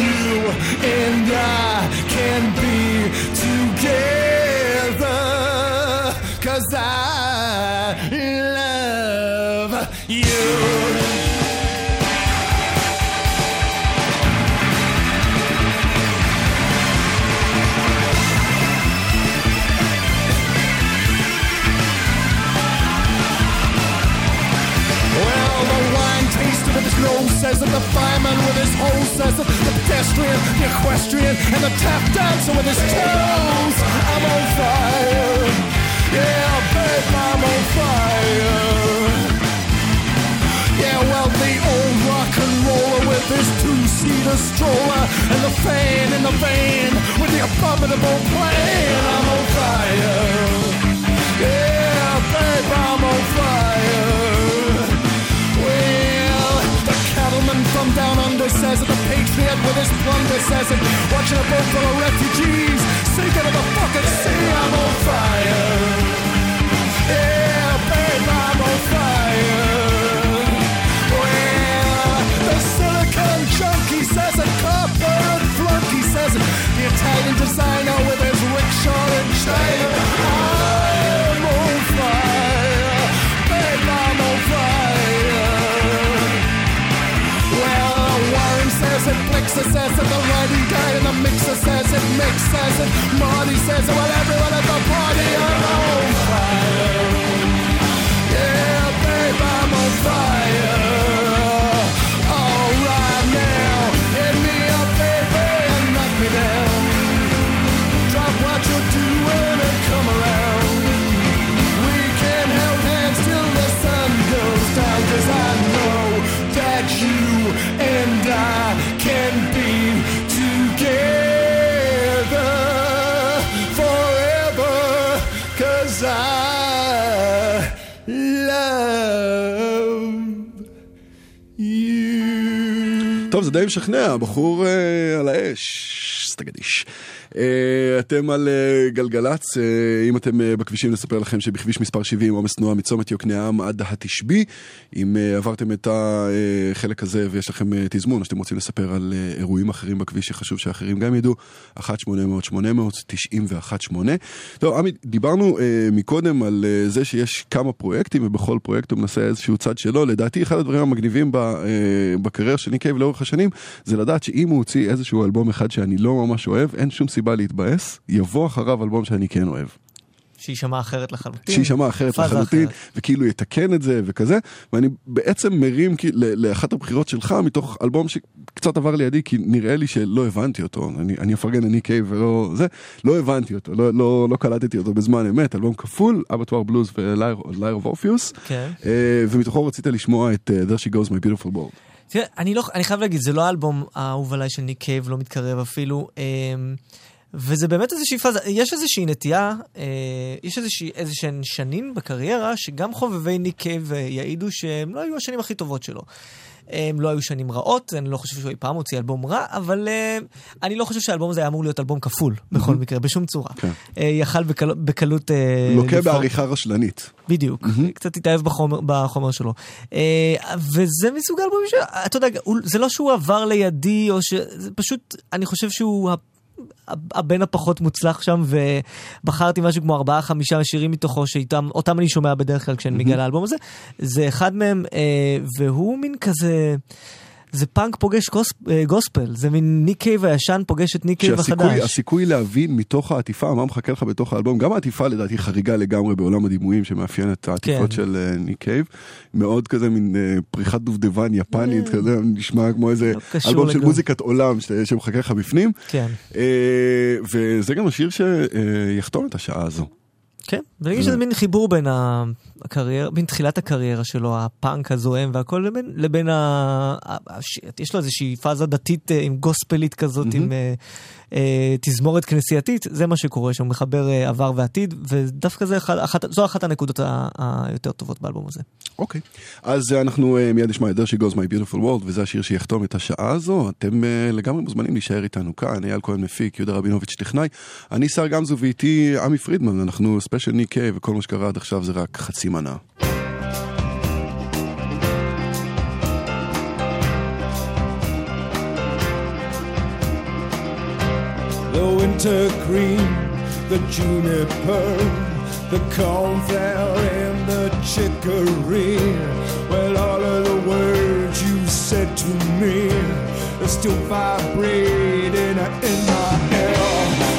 you and I can be together. Cause I love you. Says it, the fireman with his hose says it, the pedestrian, the equestrian, and the tap dancer with his toes. I'm on fire. Yeah, babe, I'm on fire. Yeah, well, the old rock and roller with his two-seater stroller and the fan in the van with the abominable plan. I'm on fire. Yeah, babe, I'm on fire. From down under says it, the patriot with his plunder says it, watching a boat full of refugees sinking in the fucking sea. I'm on fire. Yeah, babe, I'm on fire. Well, the silicon junkie says it, copper and flunky says it, the Italian designer with his rickshaw in China. It, Blixer says it, the writing guy in the mixer says it, says it, Marty says well, everyone at the party, I'm on fire. זה די משכנע, בחור אה, על האש, סטגדיש. אה, אתם על אה, גלגלצ, אה, אם אתם בכבישים נספר לכם שבכביש מספר 70 עומס תנועה מצומת יוקנעם עד התשבי. אם עברתם את החלק הזה ויש לכם תזמון, או שאתם רוצים לספר על אירועים אחרים בכביש שחשוב שאחרים גם ידעו, 1-800-800-91-8. טוב, עמי, דיברנו מקודם על זה שיש כמה פרויקטים ובכל פרויקט הוא מנסה איזשהו צד שלו. לדעתי אחד הדברים המגניבים בקריירה של ניק קייב לאורך השנים זה לדעת שאם הוא הוציא איזשהו אלבום אחד שאני לא ממש אוהב, אין שום סיבה להתבאס, יבוא אחריו אלבום שאני כן אוהב. שיישמע אחרת לחלוטין. שיישמע אחרת לחלוטין, אחרת. וכאילו יתקן את זה וכזה, ואני בעצם מרים לאחת הבחירות שלך מתוך אלבום שקצת עבר לידי, כי נראה לי שלא הבנתי אותו, אני, אני אפרגן לניק קייב ולא זה, לא הבנתי אותו, לא, לא, לא קלטתי אותו בזמן אמת, אלבום כפול, Abattoir Blues ו Lyre of Orpheus. אה, ומתוכו רצית לשמוע את אה, There She Goes My Beautiful World. תראה, אני, לא, אני חייב להגיד, זה לא האלבום האהוב עליי של ניק קייב, לא מתקרב אפילו. אמ, וזה באמת איזושהי פאזה, יש איזושהי נטייה, אה, יש איזושהי, איזשהן שנים בקריירה, שגם חובבי ניק קייב יעידו שהם לא היו השנים הכי טובות שלו. הם לא היו שנים רעות, אני לא חושב שהוא אי פעם הוציא אלבום רע, אבל אה, אני לא חושב שהאלבום הזה היה אמור להיות אלבום כפול, בכל מקרה, בשום צורה. כן. אה, יכל בקל, בקלות... אה, לוקה בעריכה רשלנית. בדיוק, קצת התאהב בחומר, בחומר שלו. אה, וזה מסוג האלבומים ש... אתה יודע, הוא- זה לא שהוא עבר לידי, או ש... זה פשוט, אני חושב שהוא הבן הפחות מוצלח שם, ובחרתי משהו כמו ארבעה, חמישה שירים מתוכו, שאיתם, אותם אני שומע בדרך כלל כשאני מגיע לאלבום הזה. זה אחד מהם, אה, והוא מין כזה... זה פאנק פוגש גוס, אה, גוספל, זה מין ניק קייב הישן פוגש את ניק קייב החדש. הסיכוי להבין מתוך העטיפה מה מחכה לך בתוך האלבום, גם העטיפה לדעתי חריגה לגמרי בעולם הדימויים שמאפיין את העטיפות כן. של אה, ניק קייב, מאוד כזה מין אה, פריחת דובדבן יפנית כזה, נשמע כמו איזה. לא אלבום של לכלום. מוזיקת עולם ש- שמחכה לך בפנים, כן. אה, וזה גם השיר שיחתום את השעה הזו. כן, חושב שזה מין חיבור בין הקריירה, בין תחילת הקריירה שלו, הפאנק הזוהם והכל, לבין, לבין ה... יש לו איזושהי פאזה דתית אה, עם גוספלית כזאת, עם תזמורת כנסייתית, זה מה שקורה שם, מחבר אה, עבר ועתיד, ודווקא זה אחד, אחת, זו אחת הנקודות היותר טובות באלבום הזה. אוקיי, אז אה, אנחנו אה, מיד נשמע את There She Goes My Beautiful וזה השיר שיחתום את השעה הזו. אתם אה, לגמרי מוזמנים להישאר איתנו כאן, אייל כהן מפיק, יהודה רבינוביץ' טכנאי. אני שר גמזו ואיתי עמי פרידמן, אנחנו ספיישל ניק קיי, וכל מה שקרה עד עכשיו זה רק חצי מנה. The winter green, the juniper, the cornflower and the chicory. Well, all of the words you said to me are still vibrating in my ear.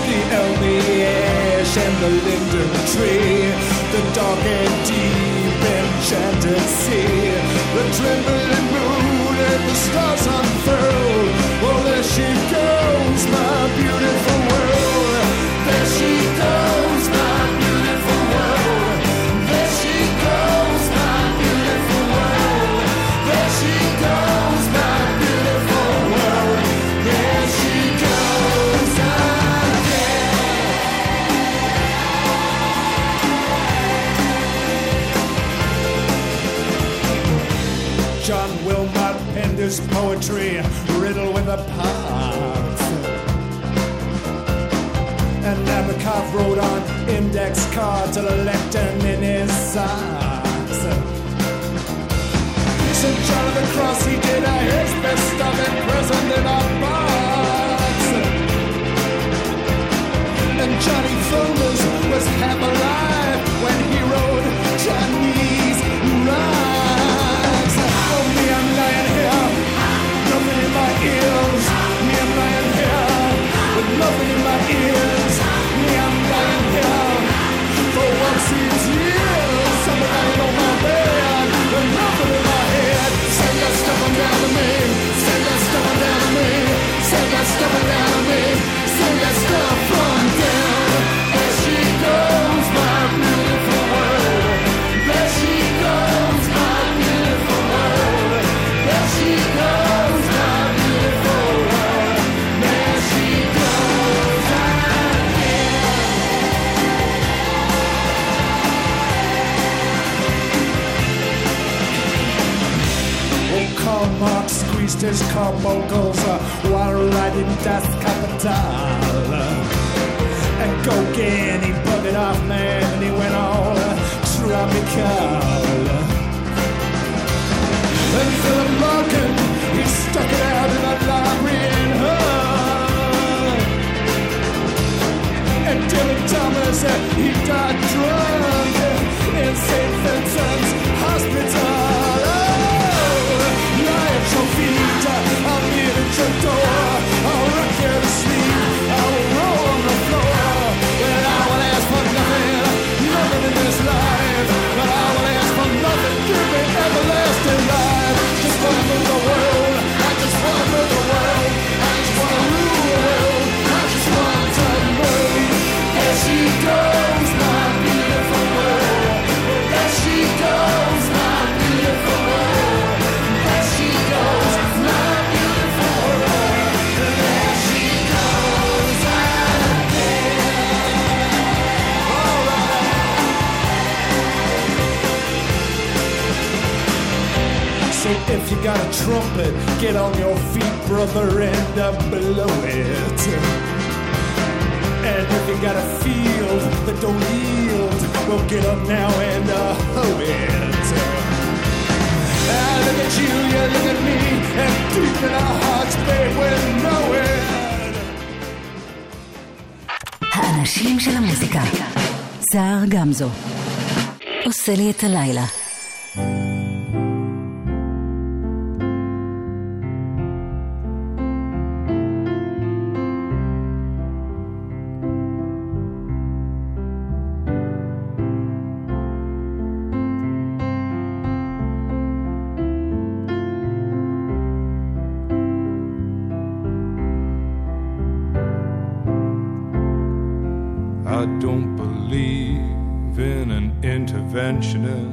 The elmy ash and the linden tree, the dark and deep enchanted sea, the trembling moon and the stars his poetry riddled with a parts. And Nabokov wrote on index cards a lectern in his socks. St. John of the Cross, he did a his best stuff in prison in a box. And Johnny Folders was half alive British carbuncles, water riding das Kapital. And go again, he bugged it off, man, and he went all tropical. And Philip Morgan, he stuck it out in a library in her. And David Thomas, he died drunk in St. Vincent's Hospital. the door So if you got a trumpet, get on your feet, brother, and uh, blow it. And if you got a field that don't yield, well, get up now and uh, hoe it. Ah, look at you, yeah, look at me, and deep in our hearts, they we know it. האנשים של המוזיקה, זהר גמזו, עושה לי את הלילה. mention.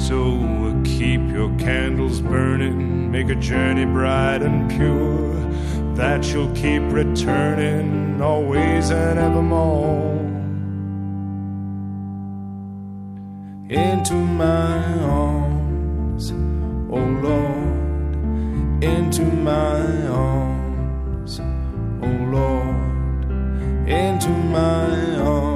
So keep your candles burning, make a journey bright and pure, that you'll keep returning always and evermore. Into my arms, oh Lord, into my arms, oh Lord, into my arms,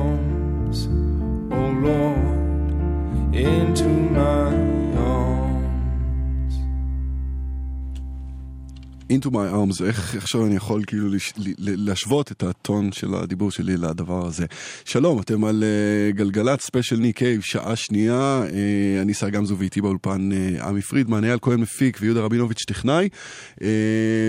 Into my arms, איך עכשיו אני יכול כאילו לש, להשוות את הטון של הדיבור שלי לדבר הזה. שלום, אתם על אה, גלגלצ ספיישל ניק קייב, שעה שנייה, אה, אני סער גמזו ואיתי באולפן אה, עמי פרידמן, אייל כהן מפיק ויהודה רבינוביץ' טכנאי. אה,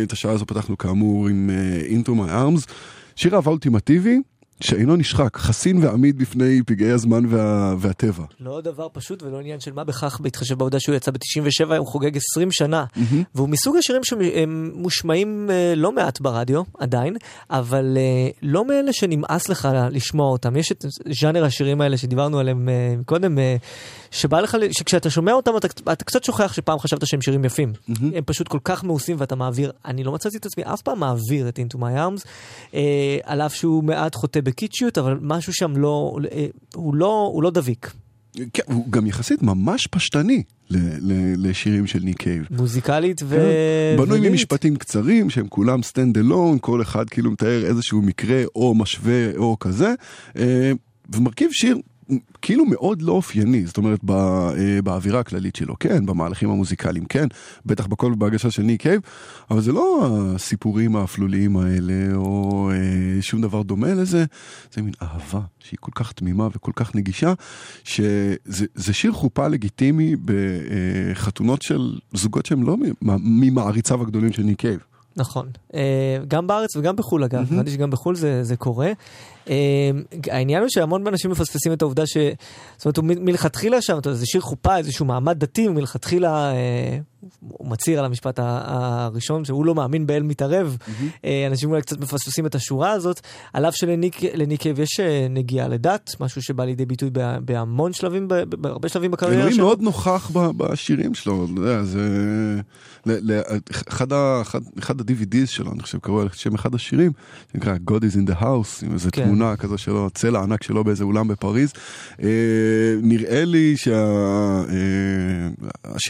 את השעה הזו פתחנו כאמור עם אה, Into my arms. שיר אהבה אולטימטיבי. שאינו נשחק, חסין ועמיד בפני פגעי הזמן וה, והטבע. לא דבר פשוט ולא עניין של מה בכך, בהתחשב בעובדה שהוא יצא ב-97, הוא חוגג 20 שנה. והוא מסוג השירים שמושמעים אה, לא מעט ברדיו, עדיין, אבל אה, לא מאלה שנמאס לך לשמוע אותם. יש את ז'אנר השירים האלה שדיברנו עליהם אה, קודם, שבא לך, שכשאתה שומע אותם אתה, אתה קצת שוכח שפעם חשבת שהם שירים יפים. הם פשוט כל כך מעושים ואתה מעביר, אני לא מצאתי את עצמי אף פעם מעביר את Into My Arms, על אף שהוא מעט חוטא בקיצ'יות, אבל משהו שם לא, אה, הוא לא, הוא לא דביק. כן, הוא גם יחסית ממש פשטני ל- ל- לשירים של ניק קייב. מוזיקלית ו... כן, בנוי. ממשפטים קצרים שהם כולם stand alone, כל אחד כאילו מתאר איזשהו מקרה או משווה או כזה, אה, ומרכיב שיר כאילו מאוד לא אופייני, זאת אומרת ב- אה, באווירה הכללית שלו, כן, במהלכים המוזיקליים, כן, בטח בכל בהגשה של ניק קייב, אבל זה לא הסיפורים האפלוליים האלה או אה, שום דבר דומה לזה, זה מין אהבה שהיא כל כך תמימה וכל כך נגישה, שזה זה שיר חופה לגיטימי בחתונות של זוגות שהם לא ממעריציו הגדולים של ניק קייב. נכון. אה, גם בארץ וגם בחו"ל אגב, הבנתי שגם בחו"ל זה, זה קורה. אה, העניין הוא שהמון אנשים מפספסים את העובדה ש... זאת אומרת, הוא מלכתחילה שם, זה שיר חופה, איזשהו מעמד דתי, מלכתחילה אה, הוא מצהיר על המשפט הראשון, שהוא לא מאמין באל מתערב. אה, אנשים אולי קצת מפספסים את השורה הזאת, על אף שלניק לניק קייב יש אה, נגיעה לדת, משהו שבא לידי ביטוי בה- בהמון שלבים, בהרבה שלבים בקריירה אלוהים שלו. מאוד נוכח בשירים שלו, אתה יודע, זה... אחד ה-DVDs שלו, אני חושב, קראו על שם אחד השירים, שנקרא God is in the house, עם איזו כן. תמונה כזו שלו, צלע ענק שלו באיזה אולם בפריז. אה, נראה לי שהשיר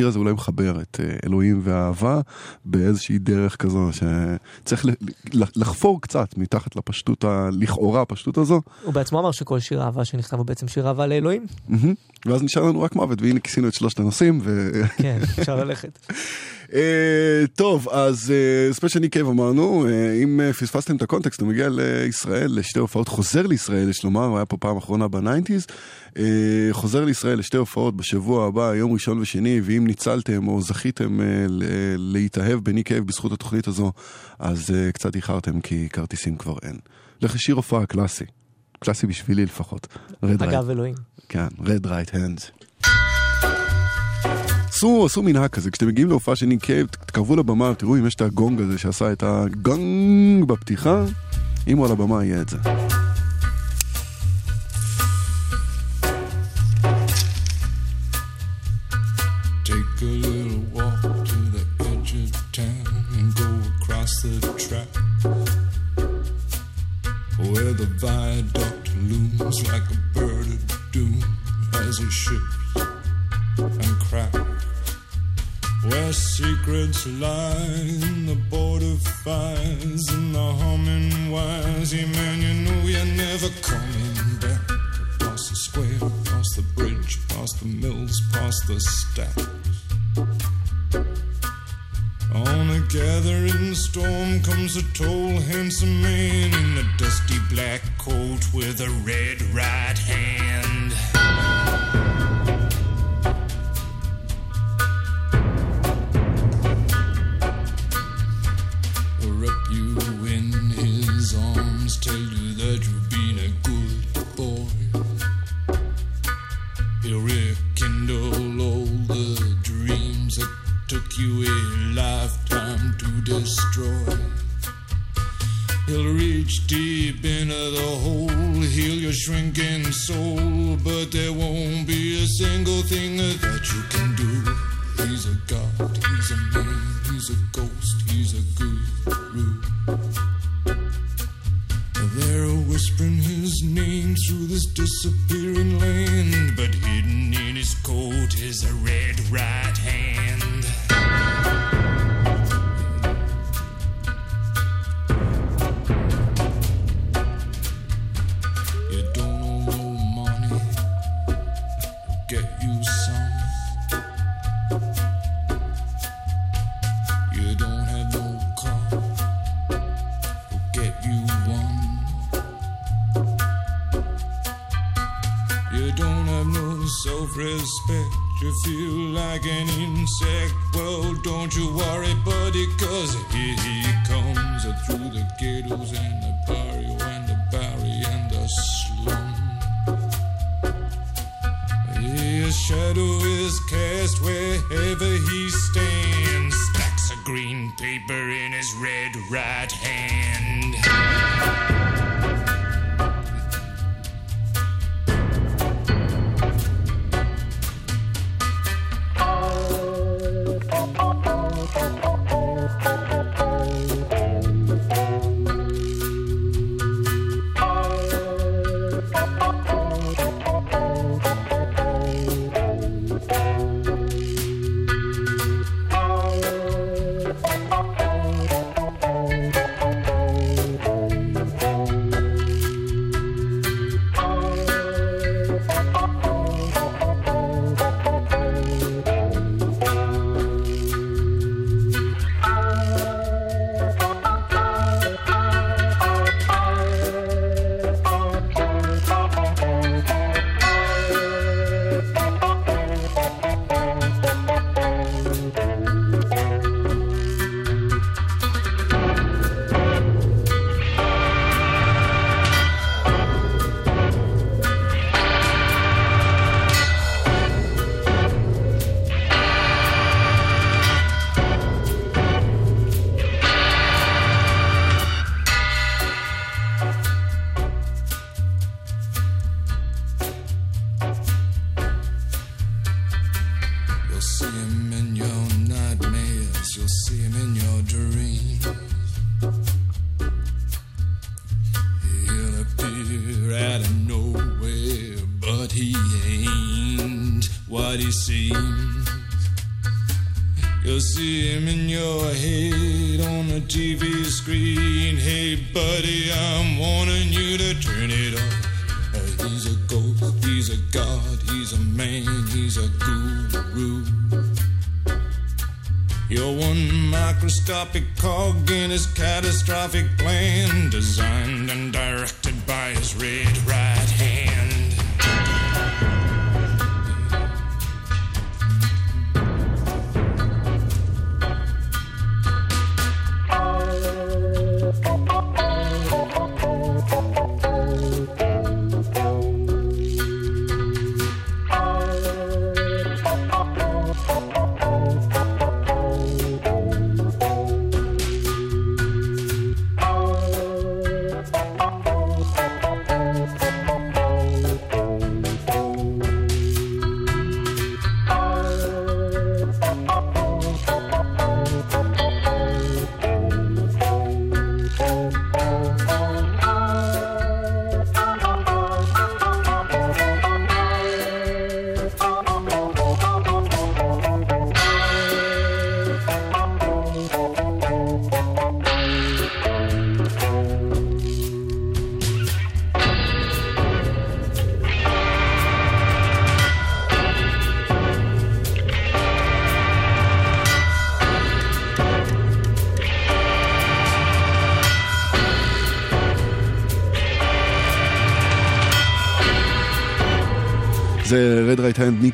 הזה אולי מחבר את אה, אלוהים והאהבה באיזושהי דרך כזו, שצריך לחפור קצת מתחת לפשטות, הלכאורה הפשטות הזו. הוא בעצמו אמר שכל שיר אהבה שנכתב הוא בעצם שיר אהבה לאלוהים. ואז נשאר לנו רק מוות, והנה כיסינו את שלושת הנושאים. ו... כן, אפשר ללכת. אה, טוב, אז ספיישל ניק קייב אמרנו, אה, אם אה, פספסתם את הקונטקסט, הוא מגיע לישראל לשתי הופעות, חוזר לישראל, יש לומר, הוא היה פה פעם אחרונה ב nineties, אה, חוזר לישראל לשתי הופעות בשבוע הבא, יום ראשון ושני, ואם ניצלתם או זכיתם אה, להתאהב בניק קייב בזכות התוכנית הזו, אז אה, קצת איחרתם, כי כרטיסים כבר אין. נלך לשיר הופעה קלאסי, קלאסי בשבילי לפחות. Red Right. אגב אלוהים. כן, Red Right Hand. עשו, עשו מנהג כזה, כשאתם מגיעים להופעה של ניק קייב, תקרבו לבמה, תראו אם יש את הגונג הזה שעשה את הגונג בפתיחה, אם הוא על הבמה יהיה את זה.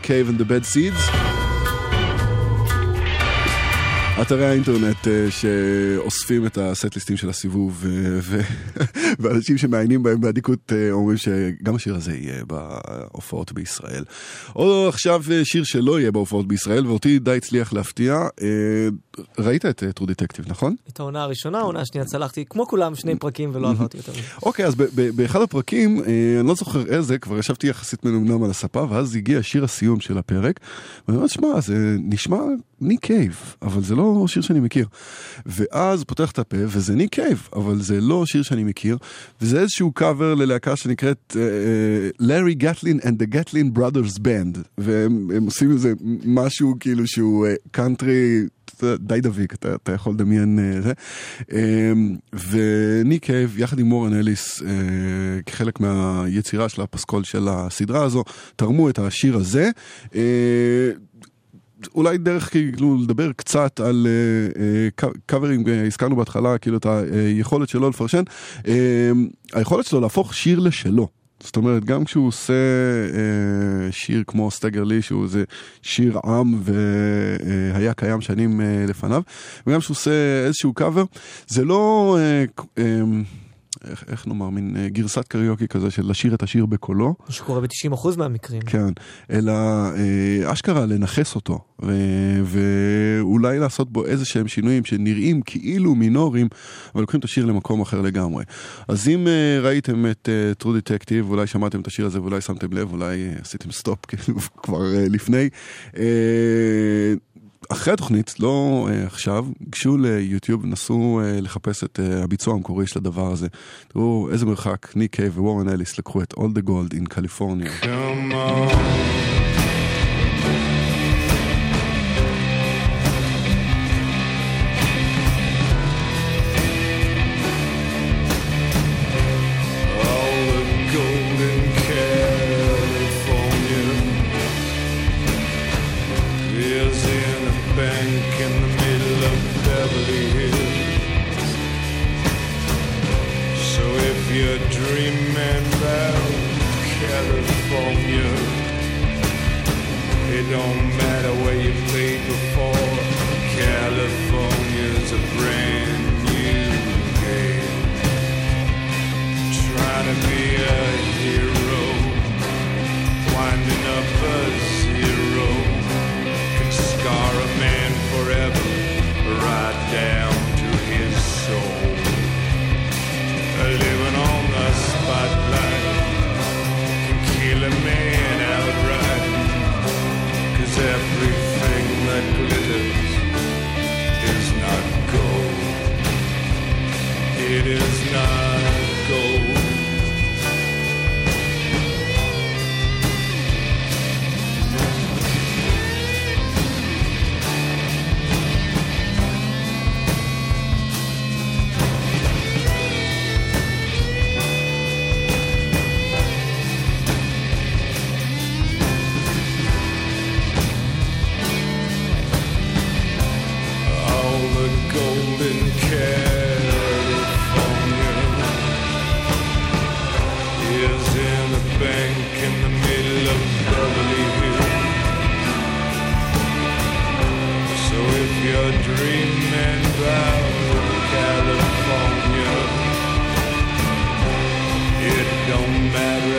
Cave and the Bad Seeds. אתרי האינטרנט אה, שאוספים את הסט-ליסטים של הסיבוב, ו- ואנשים שמעיינים בהם באדיקות אה, אומרים שגם השיר הזה יהיה בהופעות בישראל. או עכשיו אה, שיר שלא יהיה בהופעות בישראל, ואותי די הצליח להפתיע. אה, ראית את טרו דטקטיב, נכון? את העונה הראשונה, העונה השנייה צלחתי, כמו כולם, שני פרקים ולא עברתי יותר מזה. אוקיי, אז באחד הפרקים, אה, אני לא זוכר איזה, כבר ישבתי יחסית מנומנם על הספה, ואז הגיע שיר הסיום של הפרק, ואני אומר, שמע, זה נשמע ניק קייב, אבל זה לא שיר שאני מכיר. ואז פותח את הפה, וזה ניק קייב, אבל זה לא שיר שאני מכיר, וזה איזשהו קאבר ללהקה שנקראת Larry Gatlin and the Gatlin Brothers Band, והם הם עושים איזה משהו כאילו שהוא קאנטרי. די דביק, אתה, אתה יכול לדמיין אה, זה. אה, וניק קייב, יחד עם וורן אליס, אה, כחלק מהיצירה של הפסקול של הסדרה הזו, תרמו את השיר הזה. אה, אולי דרך כאילו לדבר קצת על אה, אה, קאברים, אה, הזכרנו בהתחלה כאילו את היכולת שלו לפרשן, אה, היכולת שלו להפוך שיר לשלו. זאת אומרת, גם כשהוא עושה אה, שיר כמו Stagger Lee, שהוא איזה שיר עם והיה קיים שנים אה, לפניו, וגם כשהוא עושה איזשהו קאבר, זה לא... אה, אה, איך, איך נאמר, מין אה, גרסת קריוקי כזה של לשיר את השיר בקולו. מה שקורה ב-90% מהמקרים. כן, אלא אה, אשכרה לנכס אותו, ו, ואולי לעשות בו איזה שהם שינויים שנראים כאילו מינוריים, אבל לוקחים את השיר למקום אחר לגמרי. אז אם אה, ראיתם את אה, True Detective, אולי שמעתם את השיר הזה ואולי שמתם לב, אולי אה, עשיתם סטופ כאילו כבר אה, לפני. אה, אחרי התוכנית, לא uh, עכשיו, גשו ליוטיוב, נסו uh, לחפש את uh, הביצוע המקורי של הדבר הזה. תראו איזה מרחק ניק קייב ווורן אליס לקחו את All the Gold in California. Come on.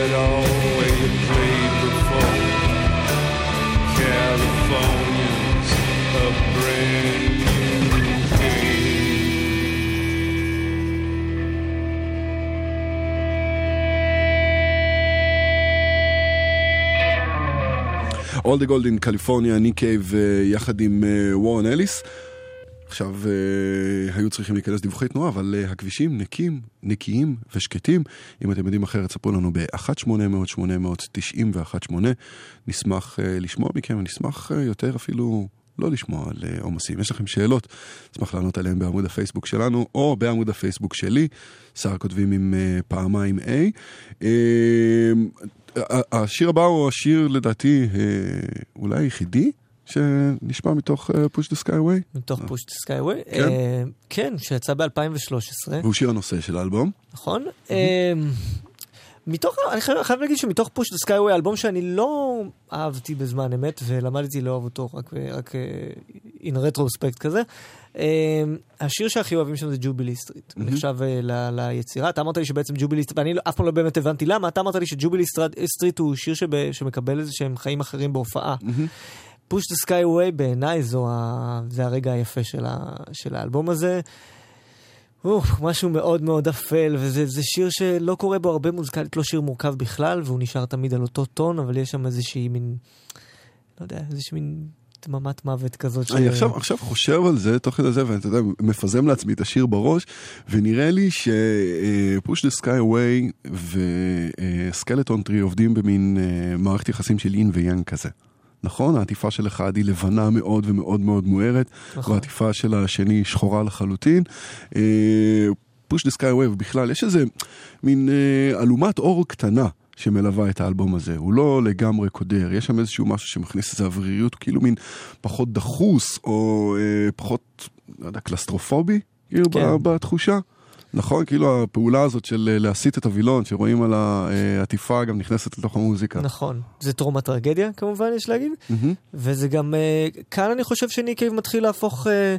matter at all where you played before. California's a brand new game. All the Gold in California, ניק קייב אה, יחד עם אה, וורן אליס. עכשיו אה, היו צריכים להיכנס דיווחי תנועה, אבל אה, הכבישים נקים, נקיים ושקטים. אם אתם יודעים אחרת, ספרו לנו ב-1-800-891-8. נשמח אה, לשמוע מכם, נשמח יותר אפילו לא לשמוע על עומסים. יש לכם שאלות, נשמח לענות עליהן בעמוד הפייסבוק שלנו, או בעמוד הפייסבוק שלי, שר כותבים עם פעמיים A. השיר הבא הוא השיר לדעתי אולי היחידי שנשמע מתוך אה, Push the Skyway, מתוך פוש דה סקייווי. כן. כן, שיצא ב-2013, והוא שיר הנושא של האלבום. נכון? אה, מתוך, אני חייב, חייב להגיד שמתוך Push the Sky Away, אלבום שאני לא אהבתי בזמן אמת, ולמדתי לאהוב אותו רק, רק אה, in retrospect כזה. אה, השיר שהכי אוהבים שם זה Jubilee Street, הוא נחשב אה, ליצירה. אתה אמרת לי שבעצם Jubilee Street, ואני לא- אף פעם לא באמת הבנתי למה, אתה אמרת לי ש Jubilee Street- הוא שיר שמקבל איזה שהם חיים אחרים בהופעה. Push the Sky Away בעיניי זו ה- זה הרגע היפה של, ה, של האלבום הזה. אוף, משהו מאוד מאוד אפל, וזה זה שיר שלא קורה בו הרבה מוזיקלית, לא שיר מורכב בכלל, והוא נשאר תמיד על אותו טון, אבל יש שם איזושהי מין, לא יודע, איזושהי מין דממת מוות כזאת. אני עכשיו, עכשיו חושב על זה תוך כדי זה, ואתה יודע, מפזם לעצמי את השיר בראש, ונראה לי ש Push the Sky Away ו Skeleton Tree עובדים במין אה, מערכת יחסים של יין ויאנג כזה. נכון? העטיפה של אחד היא לבנה מאוד ומאוד מאוד מוארת, נכון. והעטיפה של השני שחורה לחלוטין. Push the Sky Away בכלל, יש איזה מין אה, אלומת אור קטנה שמלווה את האלבום הזה. הוא לא לגמרי קודר, יש שם איזשהו משהו שמכניס איזו אווריריות, כאילו מין פחות דחוס, או אה, פחות, לא יודע, קלסטרופובי, כאילו, כן. בתחושה. נכון? כאילו הפעולה הזאת של אה, להסיט את הווילון, שרואים על העטיפה, גם נכנסת לתוך המוזיקה. נכון. זה טרום הטרגדיה, כמובן, יש להגיד. מהמם. וזה גם, אה, כאן אני חושב שניק קייב מתחיל להפוך אה,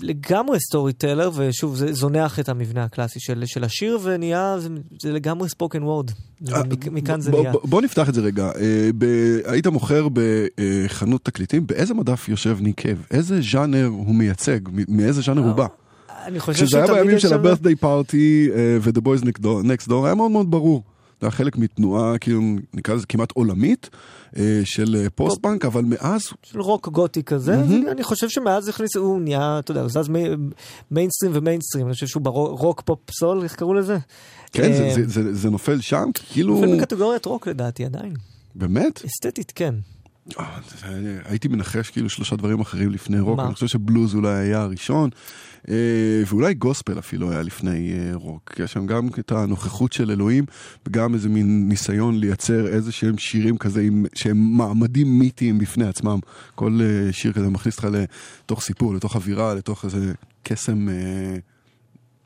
לגמרי storyteller, ושוב, זה זונח את המבנה הקלאסי של, של השיר, ונהיה, זה, זה לגמרי spoken word. אה, מכאן זה נהיה. בוא- נפתח את זה רגע. אה, ב- היית מוכר בחנות תקליטים, באיזה מדף יושב ניק? איזה ז'אנר הוא מייצג? מאיזה ז'אנר הוא בא? כשזה היה בימים של ו-the boys next door- next door, היה מאוד מאוד ברור. זה היה חלק מתנועה, כאילו, נקרא לזה כמעט עולמית, אה, של אה, פוסט-פאנק, אבל מאז, של רוק גותי כזה, אני חושב שמאז הכניס, הוא נהיה, אתה יודע, הוא זז מי- מיינסטרים ומיינסטרים, אני חושב שהוא ברוק פופ סול, איך קראו לזה? כן, זה- אה, זה- זה- זה נופל שם, כאילו, נופל בקטגוריית רוק לדעתי עדיין. באמת? אסתטית, כן. הייתי מנחש כאילו שלושה דברים אחרים לפני רוק, מה? אני חושב שבלוז אולי היה הראשון, ואולי גוספל אפילו היה לפני אה, רוק. יש שם גם את הנוכחות של אלוהים, וגם איזה מין ניסיון לייצר איזה שהם שירים כזה עם, שהם מעמדים מיתיים בפני עצמם. כל אה, שיר כזה מכניס אותך לתוך סיפור, לתוך אווירה, לתוך איזה קסם אה,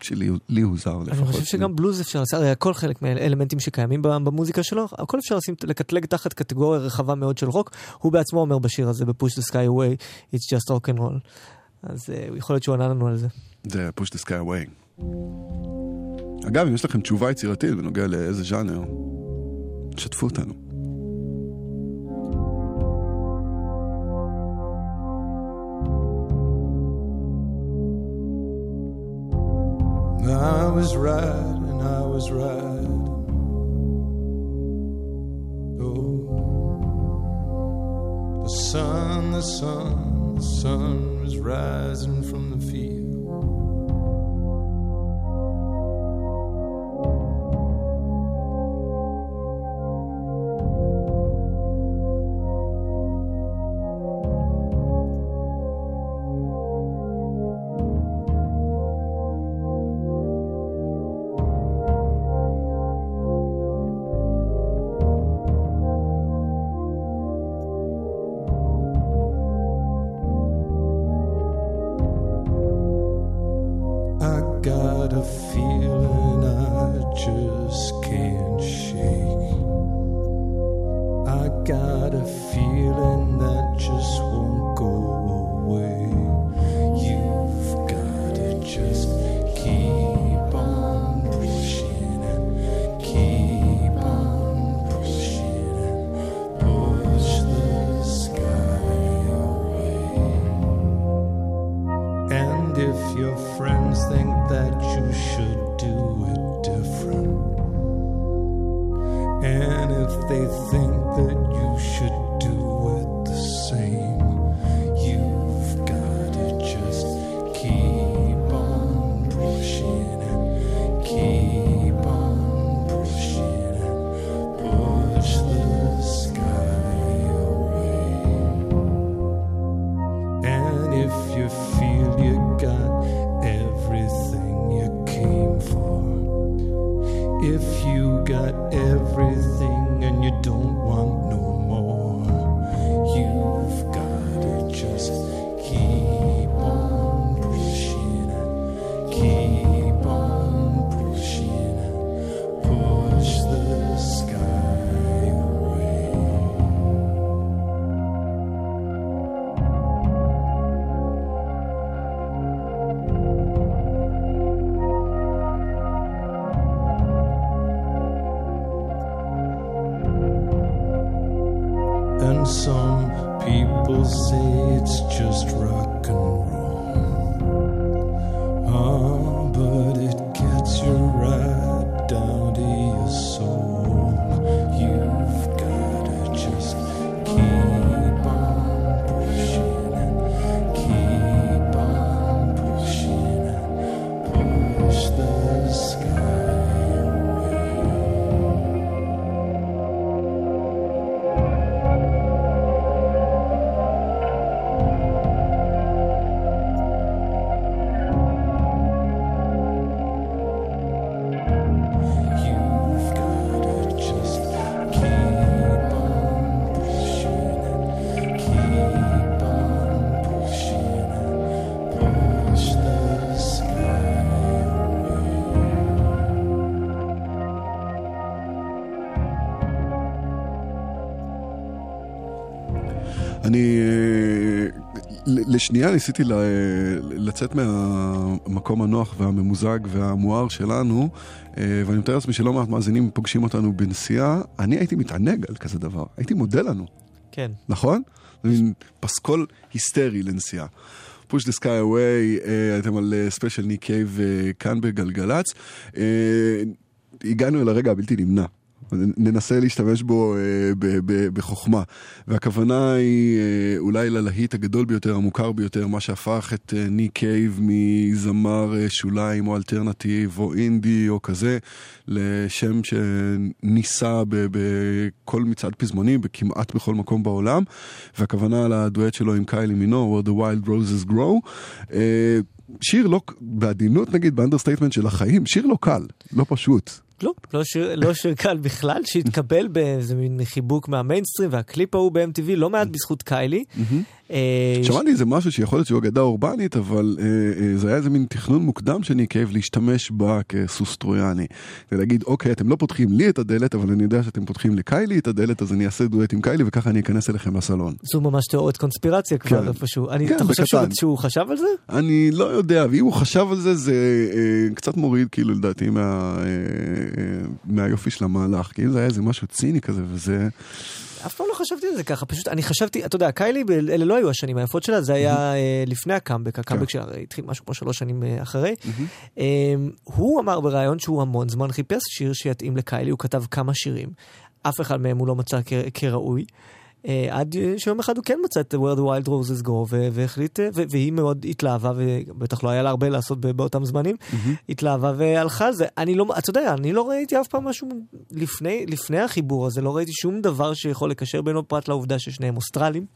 שלי לי הוא זר לפחות. אני חושב שגם בלוז אפשר לעשות, הרי הכל חלק מהאלמנטים שקיימים במוזיקה שלו, הכל אפשר לשים, לקטלג תחת קטגוריה רחבה מאוד של רוק. הוא בעצמו אומר בשיר הזה, ב-Push the Sky Away, It's just rock and roll. אז אה, יכול להיות שהוא ענה לנו על זה. זה push the sky away. אגב, אם יש לכם תשובה יצירתית בנוגע לאיזה ז'אנר, שתפו אותנו. I was right and I was right. Oh, the sun, the sun, the sun was rising from the אני אה, לשנייה ניסיתי לצאת מהמקום הנוח והממוזג והמואר שלנו, אה, ואני מתאר לעצמי שלא מעט מאזינים פוגשים אותנו בנסיעה. אני הייתי מתענג על כזה דבר, הייתי מודה לנו, כן. נכון? זה מין פסקול היסטרי לנסיעה. push the sky away, אה, אתם על ספיישל ניק קייב אה, כאן בגלגלצ. אה, הגענו אל הרגע הבלתי נמנע. ננסה להשתמש בו אה, ב- ב- בחוכמה. והכוונה היא אה, אולי ללהיט הגדול ביותר, המוכר ביותר, מה שהפך את אה, ניק קייב מזמר אה, שוליים או אלטרנטיב או אינדי או כזה, לשם שנישא בכל מצעד פזמונים, בכמעט בכל מקום בעולם. והכוונה לדואט שלו עם קיילי מינו, Where the Wild Roses Grow. אה, שיר לא, בעדינות נגיד, ב understatement של החיים, שיר לא קל, לא פשוט. לא, לא שיר, לא שיר קל בכלל, שהתקבל באיזה מין חיבוק מהמיינסטרים, והקליפ ההוא ב-MTV, לא מעט בזכות קיילי. אה, שמעתי איזה משהו שיכול להיות שהוא אגדה אורבנית, אבל אה, אה, זה היה איזה מין תכנון מוקדם ניק קייב להשתמש בה כסוס טרויאני. ולהגיד, אוקיי, אתם לא פותחים לי את הדלת, אבל אני יודע שאתם פותחים לקיילי את הדלת, אז אני אעשה דואט עם קיילי וככה אני אכנס אליכם לסלון. זו ממש תיאוריית קונספירציה כבר כן. איפשהו. כן, אתה חושב שהוא- בקטן. חשב על זה? אני לא יודע, ואם הוא חשב על זה, זה קצת מוריד כאילו לדעתי מה, מהיופי של המהלך. אם זה היה איזה משהו ציני כזה, וזה... אף פעם לא חשבתי על זה ככה, פשוט אני חשבתי, אתה יודע, קיילי, אלה לא היו השנים היפות שלה, זה היה אה, לפני הקאמבק, הקאמבק שלה הרי התחיל משהו כמו שלוש שנים אה, אחרי. אה, הוא אמר בריאיון שהוא המון זמן חיפש שיר שיתאים לקיילי, הוא כתב כמה שירים, אף אחד מהם הוא לא מצא כראוי. אה, עד שיום אחד הוא כן מצא את Where the Wild Roses Go והחליט, אה, והיא מאוד התלהבה, ובטח לא היה לה הרבה לעשות באותם זמנים, התלהבה והלכה על זה. אני לא, אתה יודע, אני לא ראיתי אף פעם משהו לפני, לפני החיבור הזה, לא ראיתי שום דבר שיכול לקשר בינו פרט לעובדה ששניהם אוסטרלים.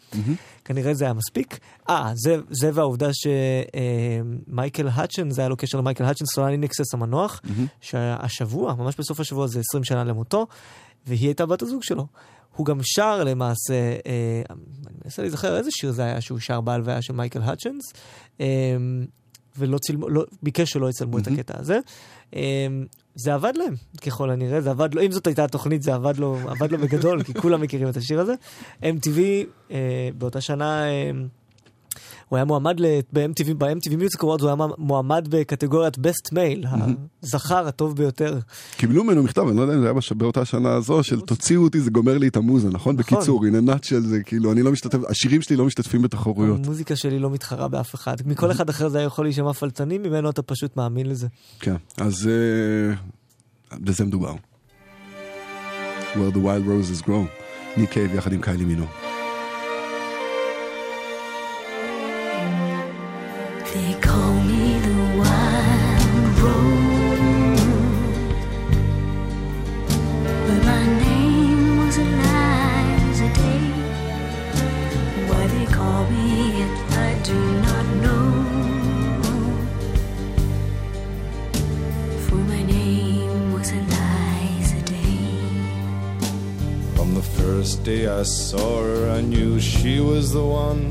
כנראה זה היה מספיק. אה, זה, זה והעובדה שמייקל האצ'ן, זה היה לו קשר למייקל האצ'ן, סולני נקסס המנוח, שהשבוע, ממש בסוף השבוע, זה 20 שנה למותו, והיא הייתה בת הזוג שלו. הוא גם שר למעשה, אה, אני מנסה להיזכר איזה שיר זה היה שהוא שר בהלוויה של מייקל האצ'נס, אה, ולא צילמו, לא, ביקש שלא יצלמו את הקטע הזה. אה, זה עבד להם, ככל הנראה, זה עבד לו, אם זאת הייתה התוכנית, זה עבד לו, עבד לו בגדול, כי כולם מכירים את השיר הזה. MTV, אה, באותה שנה, אה, הוא היה מועמד ב-MTV, ב-MTV Music Awards, הוא היה מועמד בקטגוריית Best Male, הזכר הטוב ביותר. קיבלו ממנו מכתב, אני לא יודע אם זה היה בש- באותה שנה הזו, של תוציאו אותי, זה גומר לי את המוזה, נכון? בקיצור, in a nutshell זה כאילו, אני לא משתתף, השירים שלי לא משתתפים בתחרויות. המוזיקה שלי לא מתחרה באף אחד. מכל אחד אחר זה היה יכול להישמע פלצני, ממנו אתה פשוט מאמין לזה. כן, אז אה, בזה מדובר. Where the wild roses grow, ניק קייב יחד עם קיילי מינו. I saw her, I knew she was the one.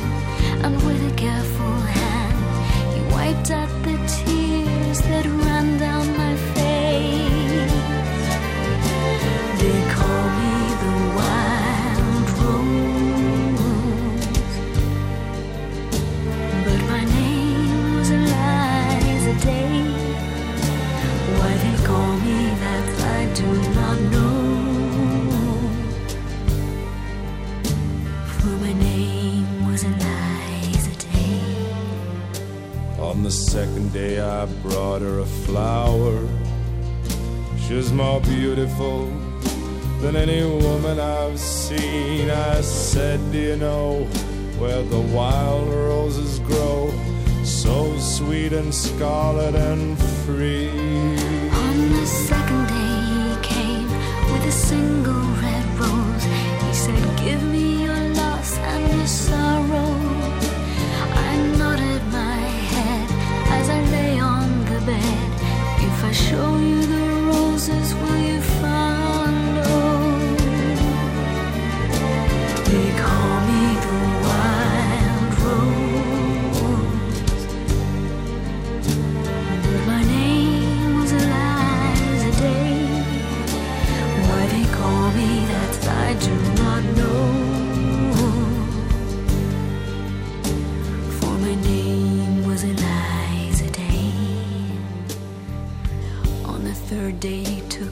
day, I brought her a flower. She's more beautiful than any woman I've seen. I said, Do you know where the wild roses grow? So sweet and scarlet and free. On the second day he came with a single red rose. He said, Give me your loss and your sorrow. Show you the roses,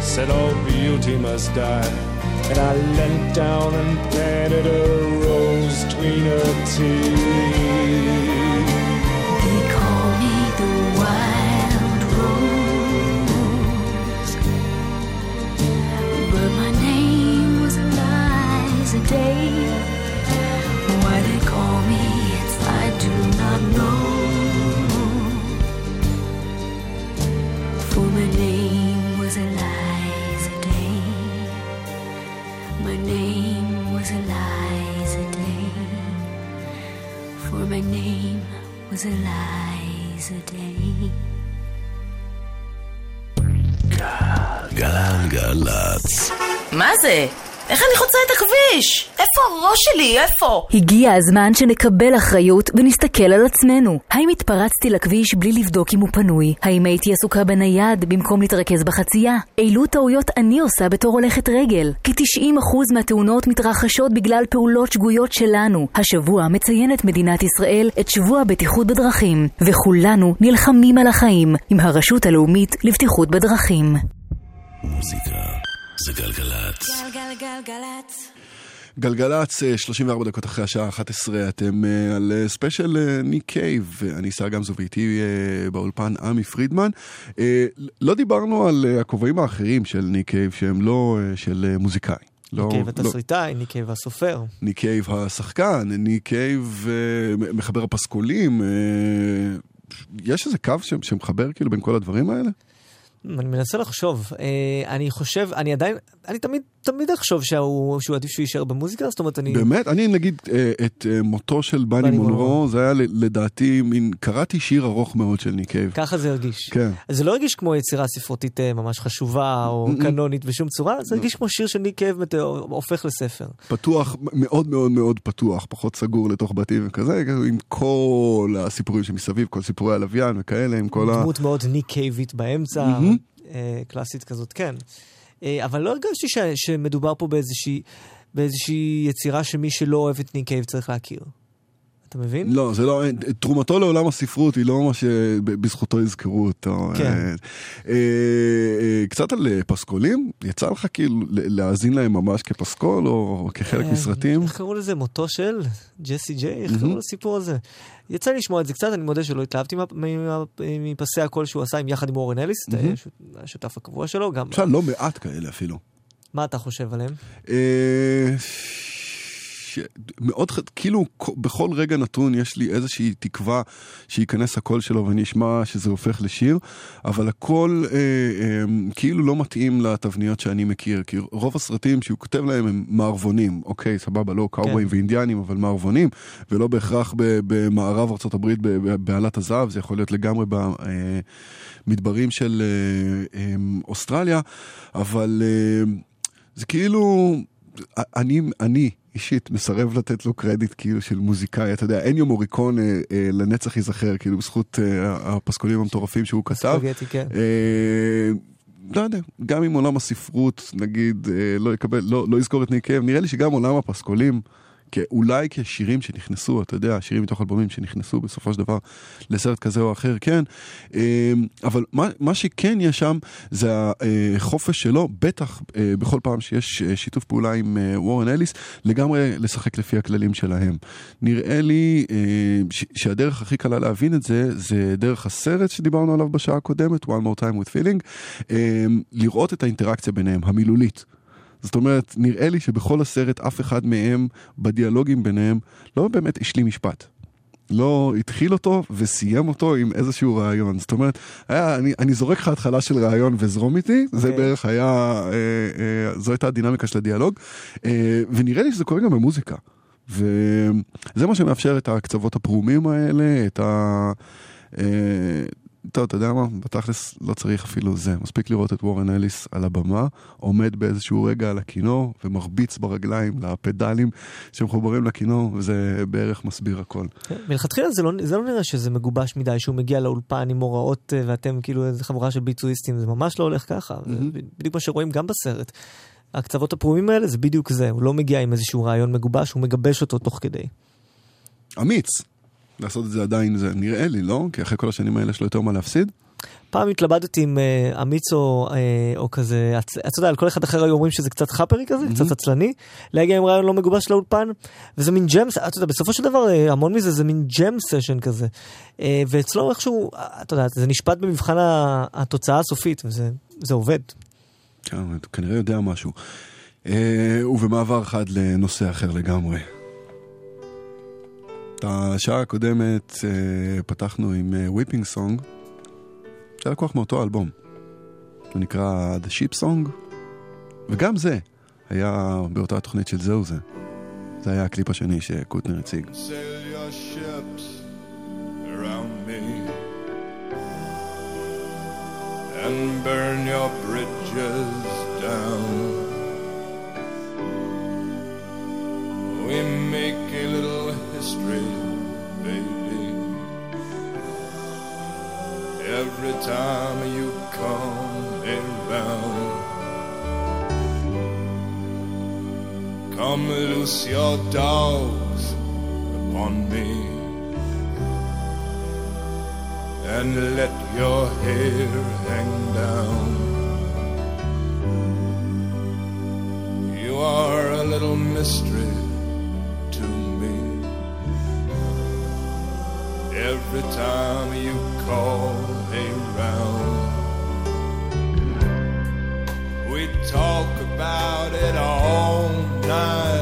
Said all beauty must die. And I leant down and planted a rose between her teeth. They call me the wild rose, but my name was Eliza Day. Why they call me I do not know. Was Eliza Day. גלגלצ. מה זה? איך אני חוצה את הכביש? איפה הראש שלי? איפה? הגיע הזמן שנקבל אחריות ונסתכל על עצמנו. האם התפרצתי לכביש בלי לבדוק אם הוא פנוי? האם הייתי עסוקה בנייד במקום להתרכז בחצייה? אילו טעויות אני עושה בתור הולכת רגל? כ-90% מהתאונות מתרחשות בגלל פעולות שגויות שלנו. השבוע מציינת מדינת ישראל את שבוע הבטיחות בדרכים, וכולנו נלחמים על החיים עם הרשות הלאומית לבטיחות בדרכים. מוזיקה זה גלגלצ. גלגלגלגלצ. גלגלצ, אה, 34 דקות אחרי השעה 11, אתם אה, על אה, ספיישל אה, ניק קייב, אני סער גמזו ואיתי אה, באולפן עמי פרידמן. אה, לא דיברנו על אה, הכובעים האחרים של ניק קייב שהם לא אה, של אה, מוזיקאי. לא, ניק קייב לא, התסריטאי, ניק קייב הסופר. ניק קייב השחקן, ניק קייב אה, מחבר הפסקולים. אה, יש איזה קו ש- שמחבר כאילו בין כל הדברים האלה? אני מנסה לחשוב, אה, אני חושב, אני עדיין, אני תמיד, תמיד אחשוב שהוא, שהוא עדיף שהוא יישאר במוזיקה, זאת אומרת, אני... באמת? אני נגיד אה, את אה, מותו של באני מונרו. זה היה לדעתי מין, קראתי שיר ארוך מאוד של ניק קייב. ככה זה הרגיש. כן. אז זה לא הרגיש כמו יצירה ספרותית ממש חשובה או. קנונית בשום צורה, זה הרגיש כמו שיר של ניק קייב הופך לספר. פתוח, מאוד מאוד מאוד פתוח, פחות סגור לתוך בתים וכזה, כאילו, עם כל הסיפורים שמסביב, כל סיפורי הלוויין וכאלה, עם כל ה... דמות מאוד ניק קייבית באמצע. אה, קלאסית כזאת, כן. אה, אבל לא הרגשתי ש, שמדובר פה באיזושהי, באיזושהי יצירה שמי שלא אוהב את ניק קייב צריך להכיר. אתה מבין? לא, זה לא, תרומתו לעולם הספרות היא לא מה שבזכותו יזכרו אותו. כן. אה, אה, אה, קצת על אה, פסקולים, יצא לך כאילו להאזין להם ממש כפסקול או כחלק אה, מסרטים? איך קראו לזה? מותו של ג'סי ג'יימס? איך. קראו לסיפור הזה? יצא לי לשמוע את זה קצת, אני מודה שלא התלהבתי מפסי הקול שהוא עשה עם- יחד עם אורן אליס. הש- השותף הקבוע שלו, גם... אפשר לא מעט כאלה אפילו. מה אתה חושב עליהם? אה, ש- מאוד, ח- כאילו בכל רגע נתון יש לי איזושהי תקווה שייכנס הקול שלו ואני אשמע שזה הופך לשיר, אבל הקול אה, אה, כאילו לא מתאים לתבניות שאני מכיר, כי רוב הסרטים שהוא כותב להם הם מערבונים, אוקיי, סבבה, לא קאובויים כן. ואינדיאנים, אבל מערבונים, ולא בהכרח במערב ארה"ב בעלת הזהב, זה יכול להיות לגמרי במדברים של אה, אה, אוסטרליה, אבל... אה, זה כאילו, אני, אני אישית מסרב לתת לו קרדיט כאילו של מוזיקאי, אתה יודע, אניו מוריקון אה, אה, לנצח ייזכר, כאילו בזכות אה, הפסקולים המטורפים שהוא כתב. כן. אה, לא יודע, גם אם עולם הספרות, נגיד, אה, לא יקבל, לא, לא יזכור את ניק קייב, נראה לי שגם עולם הפסקולים, אולי כשירים שנכנסו, אתה יודע, שירים מתוך אלבומים שנכנסו בסופו של דבר לסרט כזה או אחר, כן. אה, אבל מה, מה שכן יש שם זה החופש שלו, בטח אה, בכל פעם שיש אה, שיתוף פעולה עם אה, וורן אליס, לגמרי לשחק לפי הכללים שלהם. נראה לי אה, שהדרך הכי קלה להבין את זה, זה דרך הסרט שדיברנו עליו בשעה הקודמת, One More Time with Feeling, אה, לראות את האינטראקציה ביניהם, המילולית. זאת אומרת, נראה לי שבכל הסרט אף אחד מהם, בדיאלוגים ביניהם, לא באמת השלים משפט. לא התחיל אותו וסיים אותו עם איזשהו רעיון. זאת אומרת, היה, אני, אני זורק לך התחלה של רעיון וזרום איתי, זה כן. בערך היה, אה, אה, זו הייתה הדינמיקה של הדיאלוג, אה, ונראה לי שזה קורה גם במוזיקה. וזה מה שמאפשר את הקצוות הפרומים האלה, את ה... טוב, אתה יודע מה? בתכלס לא צריך אפילו זה. מספיק לראות את וורן אליס על הבמה, עומד באיזשהו רגע על הכינור ומרביץ ברגליים לפדלים שמחוברים לכינור, וזה בערך מסביר הכל. מלכתחילה זה לא, זה לא נראה שזה מגובש מדי, שהוא מגיע לאולפן עם הוראות אה, ואתם כאילו איזה חבורה של ביצועיסטים, זה ממש לא הולך ככה. זה בדיוק מה שרואים גם בסרט. הקצוות הפרומים האלה זה בדיוק זה, הוא לא מגיע עם איזשהו רעיון מגובש, הוא מגבש אותו תוך כדי. אמיץ. לעשות את זה עדיין, זה נראה לי, לא? כי אחרי כל השנים האלה יש לו יותר מה להפסיד. פעם התלבטתי עם אה, אמיץ או, אה, או כזה, אתה יודע, על כל אחד אחר היו אומרים שזה קצת חאפרי כזה, קצת עצלני, להגיע עם רעיון לא מגובש לאולפן, וזה מין ג'ם, אתה יודע, בסופו של דבר אה, המון מזה זה מין ג'ם סשן כזה. ואצלו איכשהו, אתה יודע, זה נשפט במבחן התוצאה הסופית, וזה זה עובד. כן, הוא כנראה יודע משהו. ובמעבר חד לנושא אחר לגמרי. את השעה הקודמת אה, פתחנו עם Weeping Song, שהיה לקוח מאותו אלבום. הוא נקרא The Ship Song, וגם זה היה באותה תוכנית של זהו זה. זה היה הקליפ השני שקוטנר הציג. And burn your bridges Every time you come around. Come loose your dogs upon me and let your hair hang down. You are a little mystery to me. Every time you call around, we talk about it all night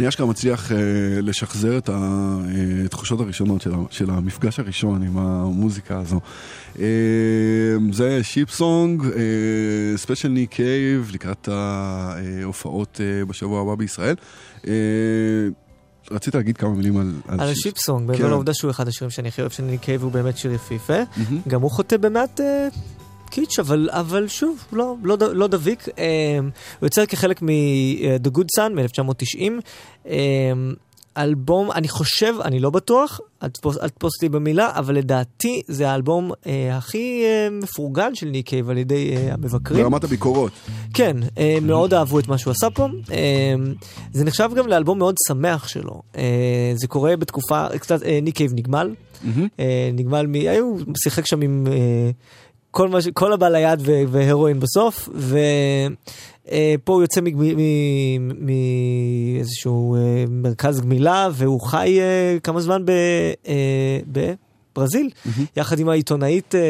אני אשכרה מצליח אה, לשחזר את התחושות הראשונות של, של המפגש הראשון עם המוזיקה הזו. אה, זה Ship Song, אה, ספיישל ניק קייב, לקראת ההופעות אה, בשבוע הבא בישראל. אה, רצית להגיד כמה מילים על, על Ship- ה Ship Song, כן. מעבר לעובדה שהוא אחד השירים שאני הכי אוהב של ניק קייב, הוא באמת שיר יפהפה. גם הוא חוטא במעט אה, קיץ', אבל, אבל שוב, לא, לא, לא דביק. אה, הוא יוצא כחלק מ- The Good Son מ-1990. אה, אלבום, אני חושב, אני לא בטוח, אל תתפוס, אל אותי במילה, אבל לדעתי זה האלבום אה, הכי אה, מפורגן של ניק קייב על ידי אה, המבקרים. ברמת הביקורות. כן, אה, מאוד אהבו את מה שהוא עשה פה. אה, זה נחשב גם לאלבום מאוד שמח שלו. אה, זה קורה בתקופה, קצת, אה, ניק קייב נגמל. אה, נגמל מ... אה, הוא שיחק שם עם אה, כל, מה ש... כל הבא ליד ו... והרואין בסוף, ופה הוא יוצא מאיזשהו אה, מרכז גמילה, והוא חי אה, כמה זמן ב... אה, ב... ברזיל, יחד עם העיתונאית, אה,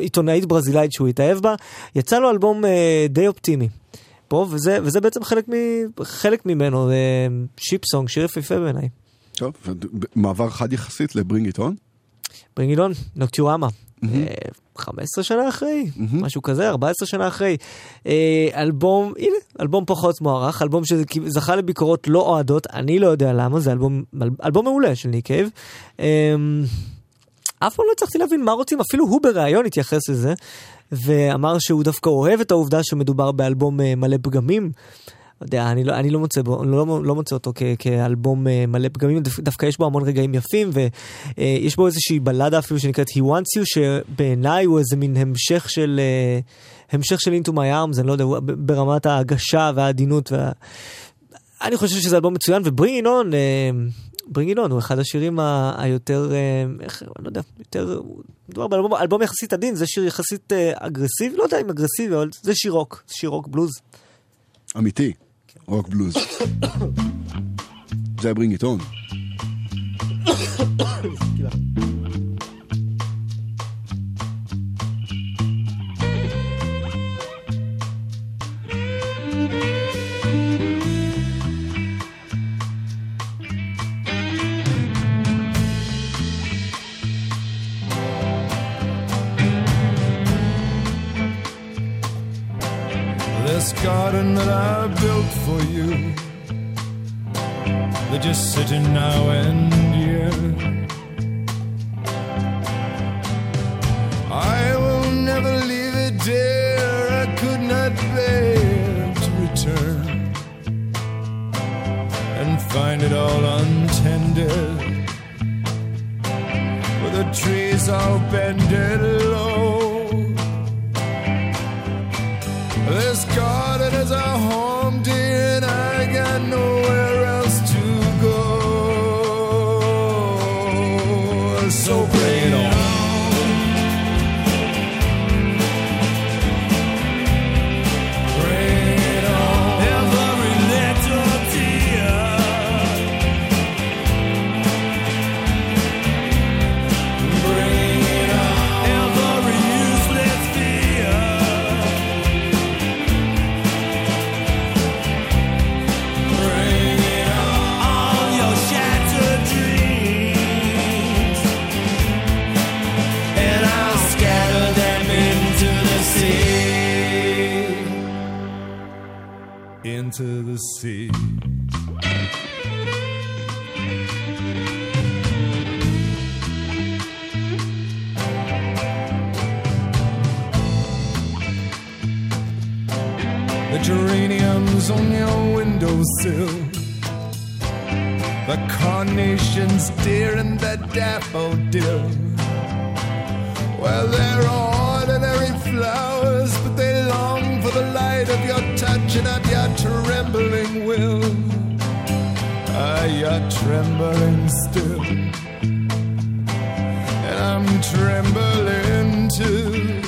עיתונאית ברזילאית שהוא התאהב בה, יצא לו אלבום אה, די אופטימי. פה, וזה, וזה בעצם חלק, מ, חלק ממנו, אה, שיפסונג, שיר יפהפה בעיניי. טוב, מעבר חד יחסית לברינג איטון. ברינגילון, נוקטיורמה. אה, 15 שנה אחרי, משהו כזה, 14 שנה אחרי. אה, אלבום, הנה, אלבום פחות מוערך, אלבום שזכה לביקורות לא אוהדות, אני לא יודע למה, זה אלבום, אלבום מעולה של ניק קייב. אה, אף פעם לא הצלחתי להבין מה רוצים, אפילו הוא בריאיון התייחס לזה, ואמר שהוא דווקא אוהב את העובדה שמדובר באלבום אה, מלא פגמים. לא יודע, אני לא, אני לא מוצא בו, לא, לא מוצא אותו כ, כאלבום אה, מלא פגמים, דו, דווקא יש בו המון רגעים יפים, ויש בו איזושהי בלדה אפילו שנקראת He Wants You, שבעיניי הוא איזה מין המשך של, אה, המשך של Into My Arms, אני לא יודע, ברמת ההגשה והעדינות. וה... אני חושב שזה אלבום מצוין, ו Bring It On, Bring It On הוא אחד השירים ה- היותר, אה, איך, לא יודע, יותר, מדובר באלבום אלבום יחסית עדין, זה שיר יחסית אה, אגרסיבי, לא יודע אם אגרסיבי, אבל זה שיר רוק, שיר רוק בלוז. אמיתי, רוק בלוז. זה ה Bring It On. This garden that I built for you, they're just sitting now and year. I will never leave it, dear. I could not bear to return and find it all untended, with the trees all bended low. there's a hole into the sea. The geraniums on your windowsill. The carnations, dear, and the daffodil. Well, they're ordinary flowers, of your touch and of your trembling will. Ah, you're trembling still. And I'm trembling too.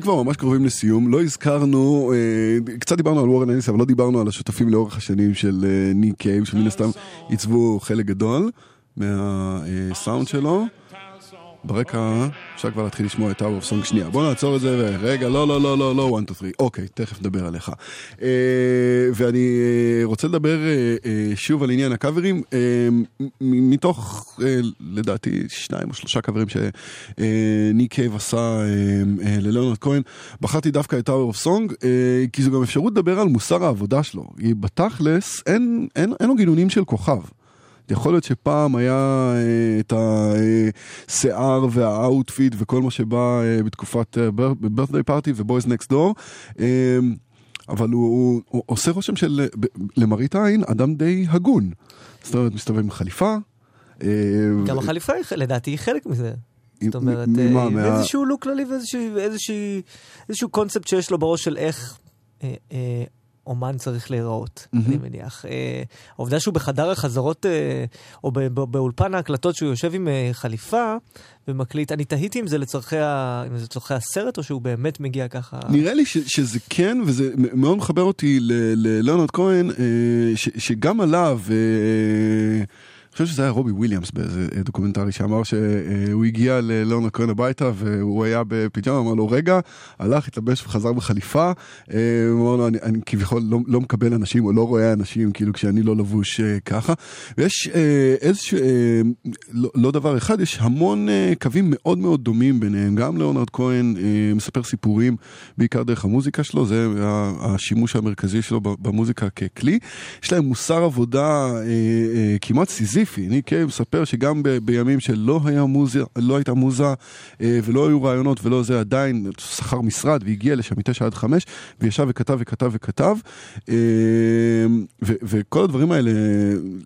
אנחנו כבר ממש קרובים לסיום, לא הזכרנו, אה, קצת דיברנו על וורן אליס, אבל לא דיברנו על השותפים לאורך השנים של אה, ניק קייב, שמן הסתם עיצבו חלק גדול מהסאונד שלו. ברקע אפשר כבר להתחיל לשמוע את of Song שנייה. בוא נעצור את זה ורגע, לא, לא, לא, לא, לא, 1, 2, 3. אוקיי, תכף נדבר עליך. אה, ואני אה, רוצה לדבר אה, אה, שוב על עניין הקאברים, אה, מתוך, אה, לדעתי, שניים או שלושה קאברים שניק קייב עשה ללאונרד כהן. בחרתי דווקא את Song, אה, כי זו גם אפשרות לדבר על מוסר העבודה שלו. בתכלס, אין, אין, אין לו גינונים של כוכב. יכול להיות שפעם היה אה, את השיער וה outfit וכל מה שבא אה, בתקופת Birthday Party ו Boys Next Door, אבל הוא, הוא, הוא עושה רושם של, למראית עין, אדם די הגון. זאת אומרת, מסתובב עם חליפה. אה, גם החליפה היא, לדעתי, היא חלק מזה. זאת אומרת, ממה, אה, מה- איזשהו לוק כללי ואיזשהו איזשהו- איזשהו קונספט שיש לו בראש של איך אה, אה, אומן צריך להיראות, מהמם. אני מניח. אה, העובדה שהוא בחדר החזרות, אה, או באולפן ההקלטות, שהוא יושב עם אה, חליפה ומקליט, אני תהיתי אם זה לצורכי ה- אם זה לצורכי הסרט, או שהוא באמת מגיע ככה... נראה לי ש, שזה כן, וזה מאוד מחבר אותי ללאונרד כהן, אה, ש, שגם עליו, אה, אני חושב שזה היה רובי וויליאמס באיזה אה, דוקומנטרי שאמר שהוא הגיע ללאונרד כהן הביתה והוא היה בפיג'מה, אמר לו רגע, הלך, התלבש וחזר בחליפה, אה, הוא אמר לו אני, אני כביכול לא, לא מקבל אנשים או לא רואה אנשים כאילו כשאני לא לבוש אה, ככה. ויש איזשהו, לא, לא דבר אחד, יש המון קווים מאוד מאוד דומים ביניהם, גם לאונרד כהן מספר סיפורים בעיקר דרך המוזיקה שלו, זה השימוש המרכזי שלו במוזיקה ככלי. יש להם מוסר עבודה אה, אה, סיזיפי, ניק קייב מספר שגם ב- בימים שלא היה מוזה, לא הייתה מוזה אה, ולא היו רעיונות ולא זה עדיין, שכר משרד והגיע לשם מתשע עד חמש וישב וכתב וכתב וכתב אה, ו- וכל הדברים האלה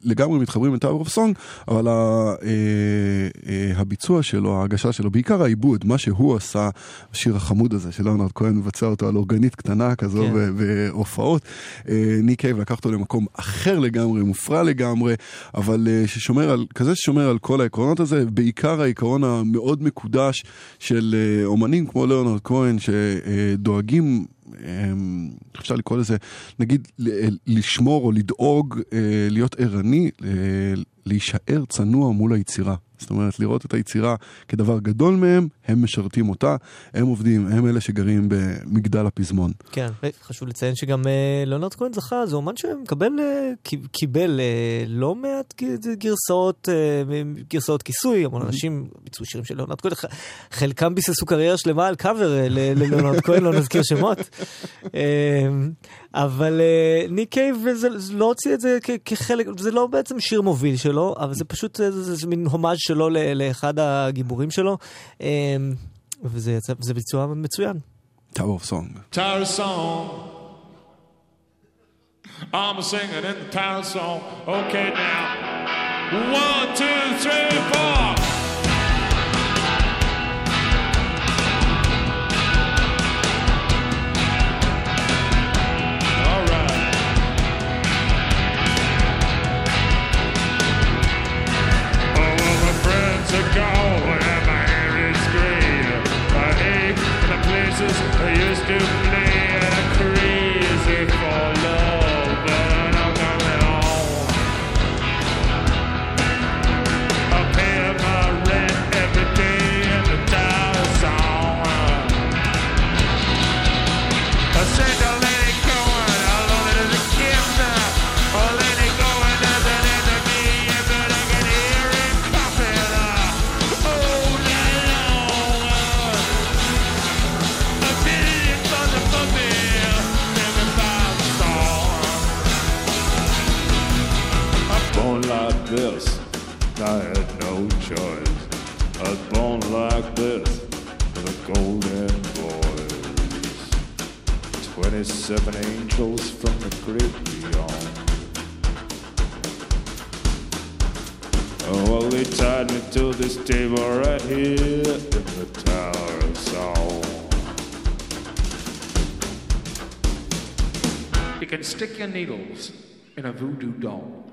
לגמרי מתחברים ל-Tower of Song, אבל ה- אה, הביצוע שלו, ההגשה שלו, בעיקר העיבוד, מה שהוא עשה, השיר החמוד הזה של ליאונרד כהן מבצע אותו על אורגנית קטנה כזו כן. בהופעות. אה, ניק קייב לקח אותו למקום אחר לגמרי, מופרע לגמרי, אבל ששומר על, כזה ששומר על כל העקרונות הזה, בעיקר העיקרון המאוד מקודש של אה, אומנים כמו ליאונרד כהן, שדואגים אמ, אפשר לקרוא לזה, נגיד ל- לשמור או לדאוג, אה, להיות ערני, אה, להישאר צנוע מול היצירה. זאת אומרת, לראות את היצירה כדבר גדול מהם, הם משרתים אותה, הם עובדים, הם אלה שגרים במגדל הפזמון. כן, חשוב לציין שגם אה, ליאונרד כהן זכה, זה אומן שמקבל, אה, קיבל אה, לא מעט גרסאות, אה, גרסאות כיסוי, המון אנשים ביצעו שירים של ליאונרד כהן, חלקם ביססו קריירה שלמה על קאבר לליאונרד כהן, לא נזכיר שמות. אה, אבל אה, ניק קייב זה- זה לא הוציא את זה כ- כחלק, זה לא בעצם שיר מוביל שלו, אבל זה פשוט אה, זה, זה מין הומאז' שלו ל- לאחד הגיבורים שלו, אה, וזה זה ביצוע מצוין. Tower of Song. Tower song. I'm singing in the tower song. Okay, now. One, two, three, four. Are gone and my hair is gray. I ache in the places I used to 27 angels from the great beyond. Oh, well, they tied me to this table right here in the Tower of Song. You can stick your needles in a voodoo doll.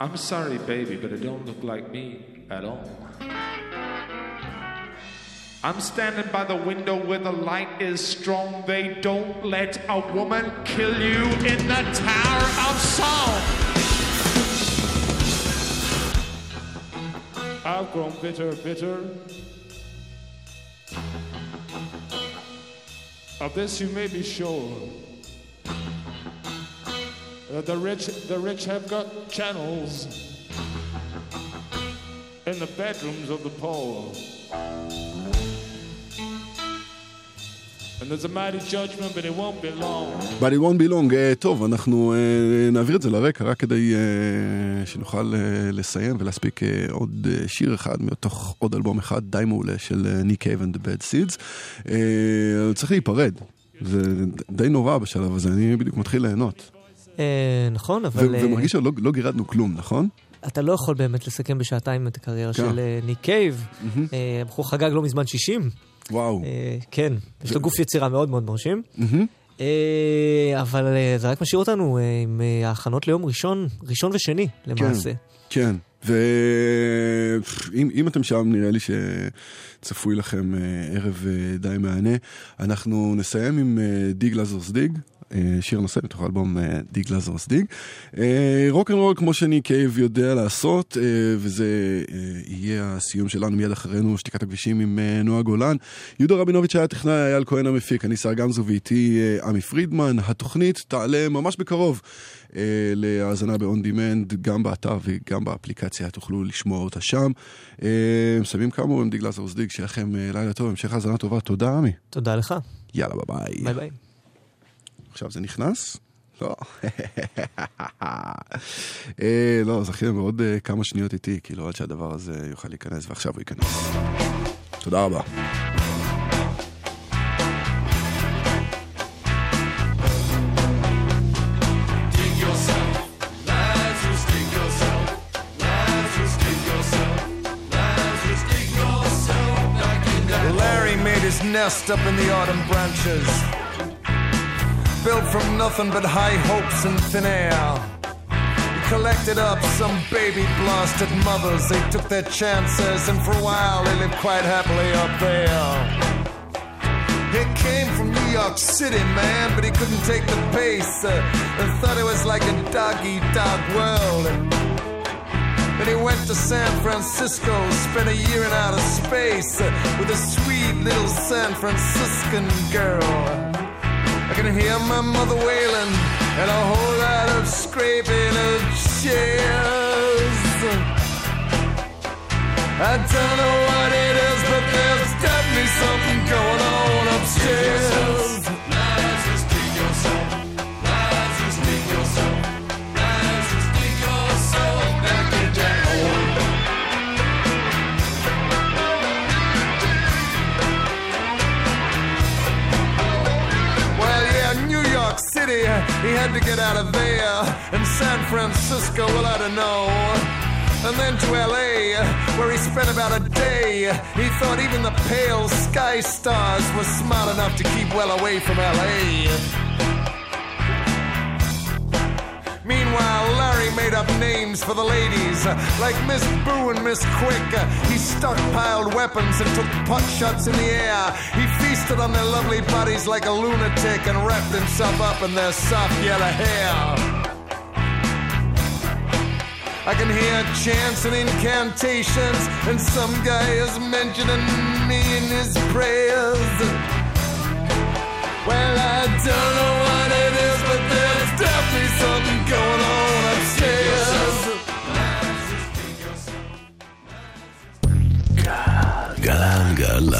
I'm sorry, baby, but it don't look like me at all. I'm standing by the window where the light is strong. They don't let a woman kill you in the Tower of Song. I've grown bitter, bitter. Of this you may be sure. That the rich, the rich have got channels in the bedrooms of the poor. And there's a mighty judgment, but it won't be long. But it won't be long. Uh, טוב, אנחנו uh, נעביר את זה לרקע רק כדי uh, שנוכל uh, לסיים ולהספיק uh, עוד uh, שיר אחד מתוך עוד אלבום אחד די מעולה של ניק קייב and the Bad Seeds. Uh, צריך להיפרד. זה די נורא בשלב הזה, אני בדיוק מתחיל ליהנות. אה, נכון, אבל... ו- ומרגיש שלא לא גירדנו כלום, נכון? אתה לא יכול באמת לסכם בשעתיים את הקריירה כן. של אה, ניק קייב. אה, הבחור חגג לא מזמן 60. וואו. אה, כן, יש לו גוף יצירה מאוד מאוד מרשים. מהמם. אה, אבל אה, זה רק משאיר אותנו אה, עם אה, ההכנות ליום ראשון, ראשון ושני למעשה. כן, ואם אם אתם שם, נראה לי שצפוי לכם אה, ערב אה, די מהנה. אנחנו נסיים עם אה, Dig Lazarus Dig. שיר נושא מתוך האלבום Dig, Lazarus, Dig. רוק אנד רול כמו שניק קייב יודע לעשות, וזה יהיה הסיום שלנו מיד אחרינו, שתיקת הכבישים עם נועה גולן. יהודה רבינוביץ' היה טכנאי, אייל כהן המפיק, אני סער גמזו ואיתי עמי פרידמן. התוכנית תעלה ממש בקרוב. אה, להאזנה ב-on demand, גם באתר וגם באפליקציה, תוכלו לשמוע אותה שם. אה, מסיימים כאמור עם Dig, Lazarus, Dig, שיהיה לכם אה, לילה טוב, המשך האזנה טובה, תודה עמי. תודה לך. יאללה ביי ביי. ביי ביי. עכשיו זה נכנס? לא. אה, לא, זכיתם בעוד אה, כמה שניות איתי, כאילו עד שהדבר הזה יוכל להיכנס, ועכשיו הוא ייכנס. תודה רבה. Nest up in the autumn branches. Built from nothing but high hopes and thin air. He collected up some baby blasted mothers. They took their chances, and for a while they lived quite happily up there. He came from New York City, man, but he couldn't take the pace uh, and thought it was like a dog eat dog world. Then he went to San Francisco, spent a year in outer space with a sweet little San Franciscan girl. I can hear my mother wailing and a whole lot of scraping of chairs. I don't know what it is, but there's definitely something going on upstairs. City, he had to get out of there. And San Francisco, well, I don't know. And then to LA, where he spent about a day. He thought even the pale sky stars were smart enough to keep well away from LA. Meanwhile, Larry made up names for the ladies, like Miss Boo and Miss Quick. He stockpiled weapons and took pot shots in the air. He feasted on their lovely bodies like a lunatic and wrapped himself up in their soft yellow hair. I can hear chants and incantations, and some guy is mentioning me in his prayers. Well, I don't know going on upstairs. גלן גלן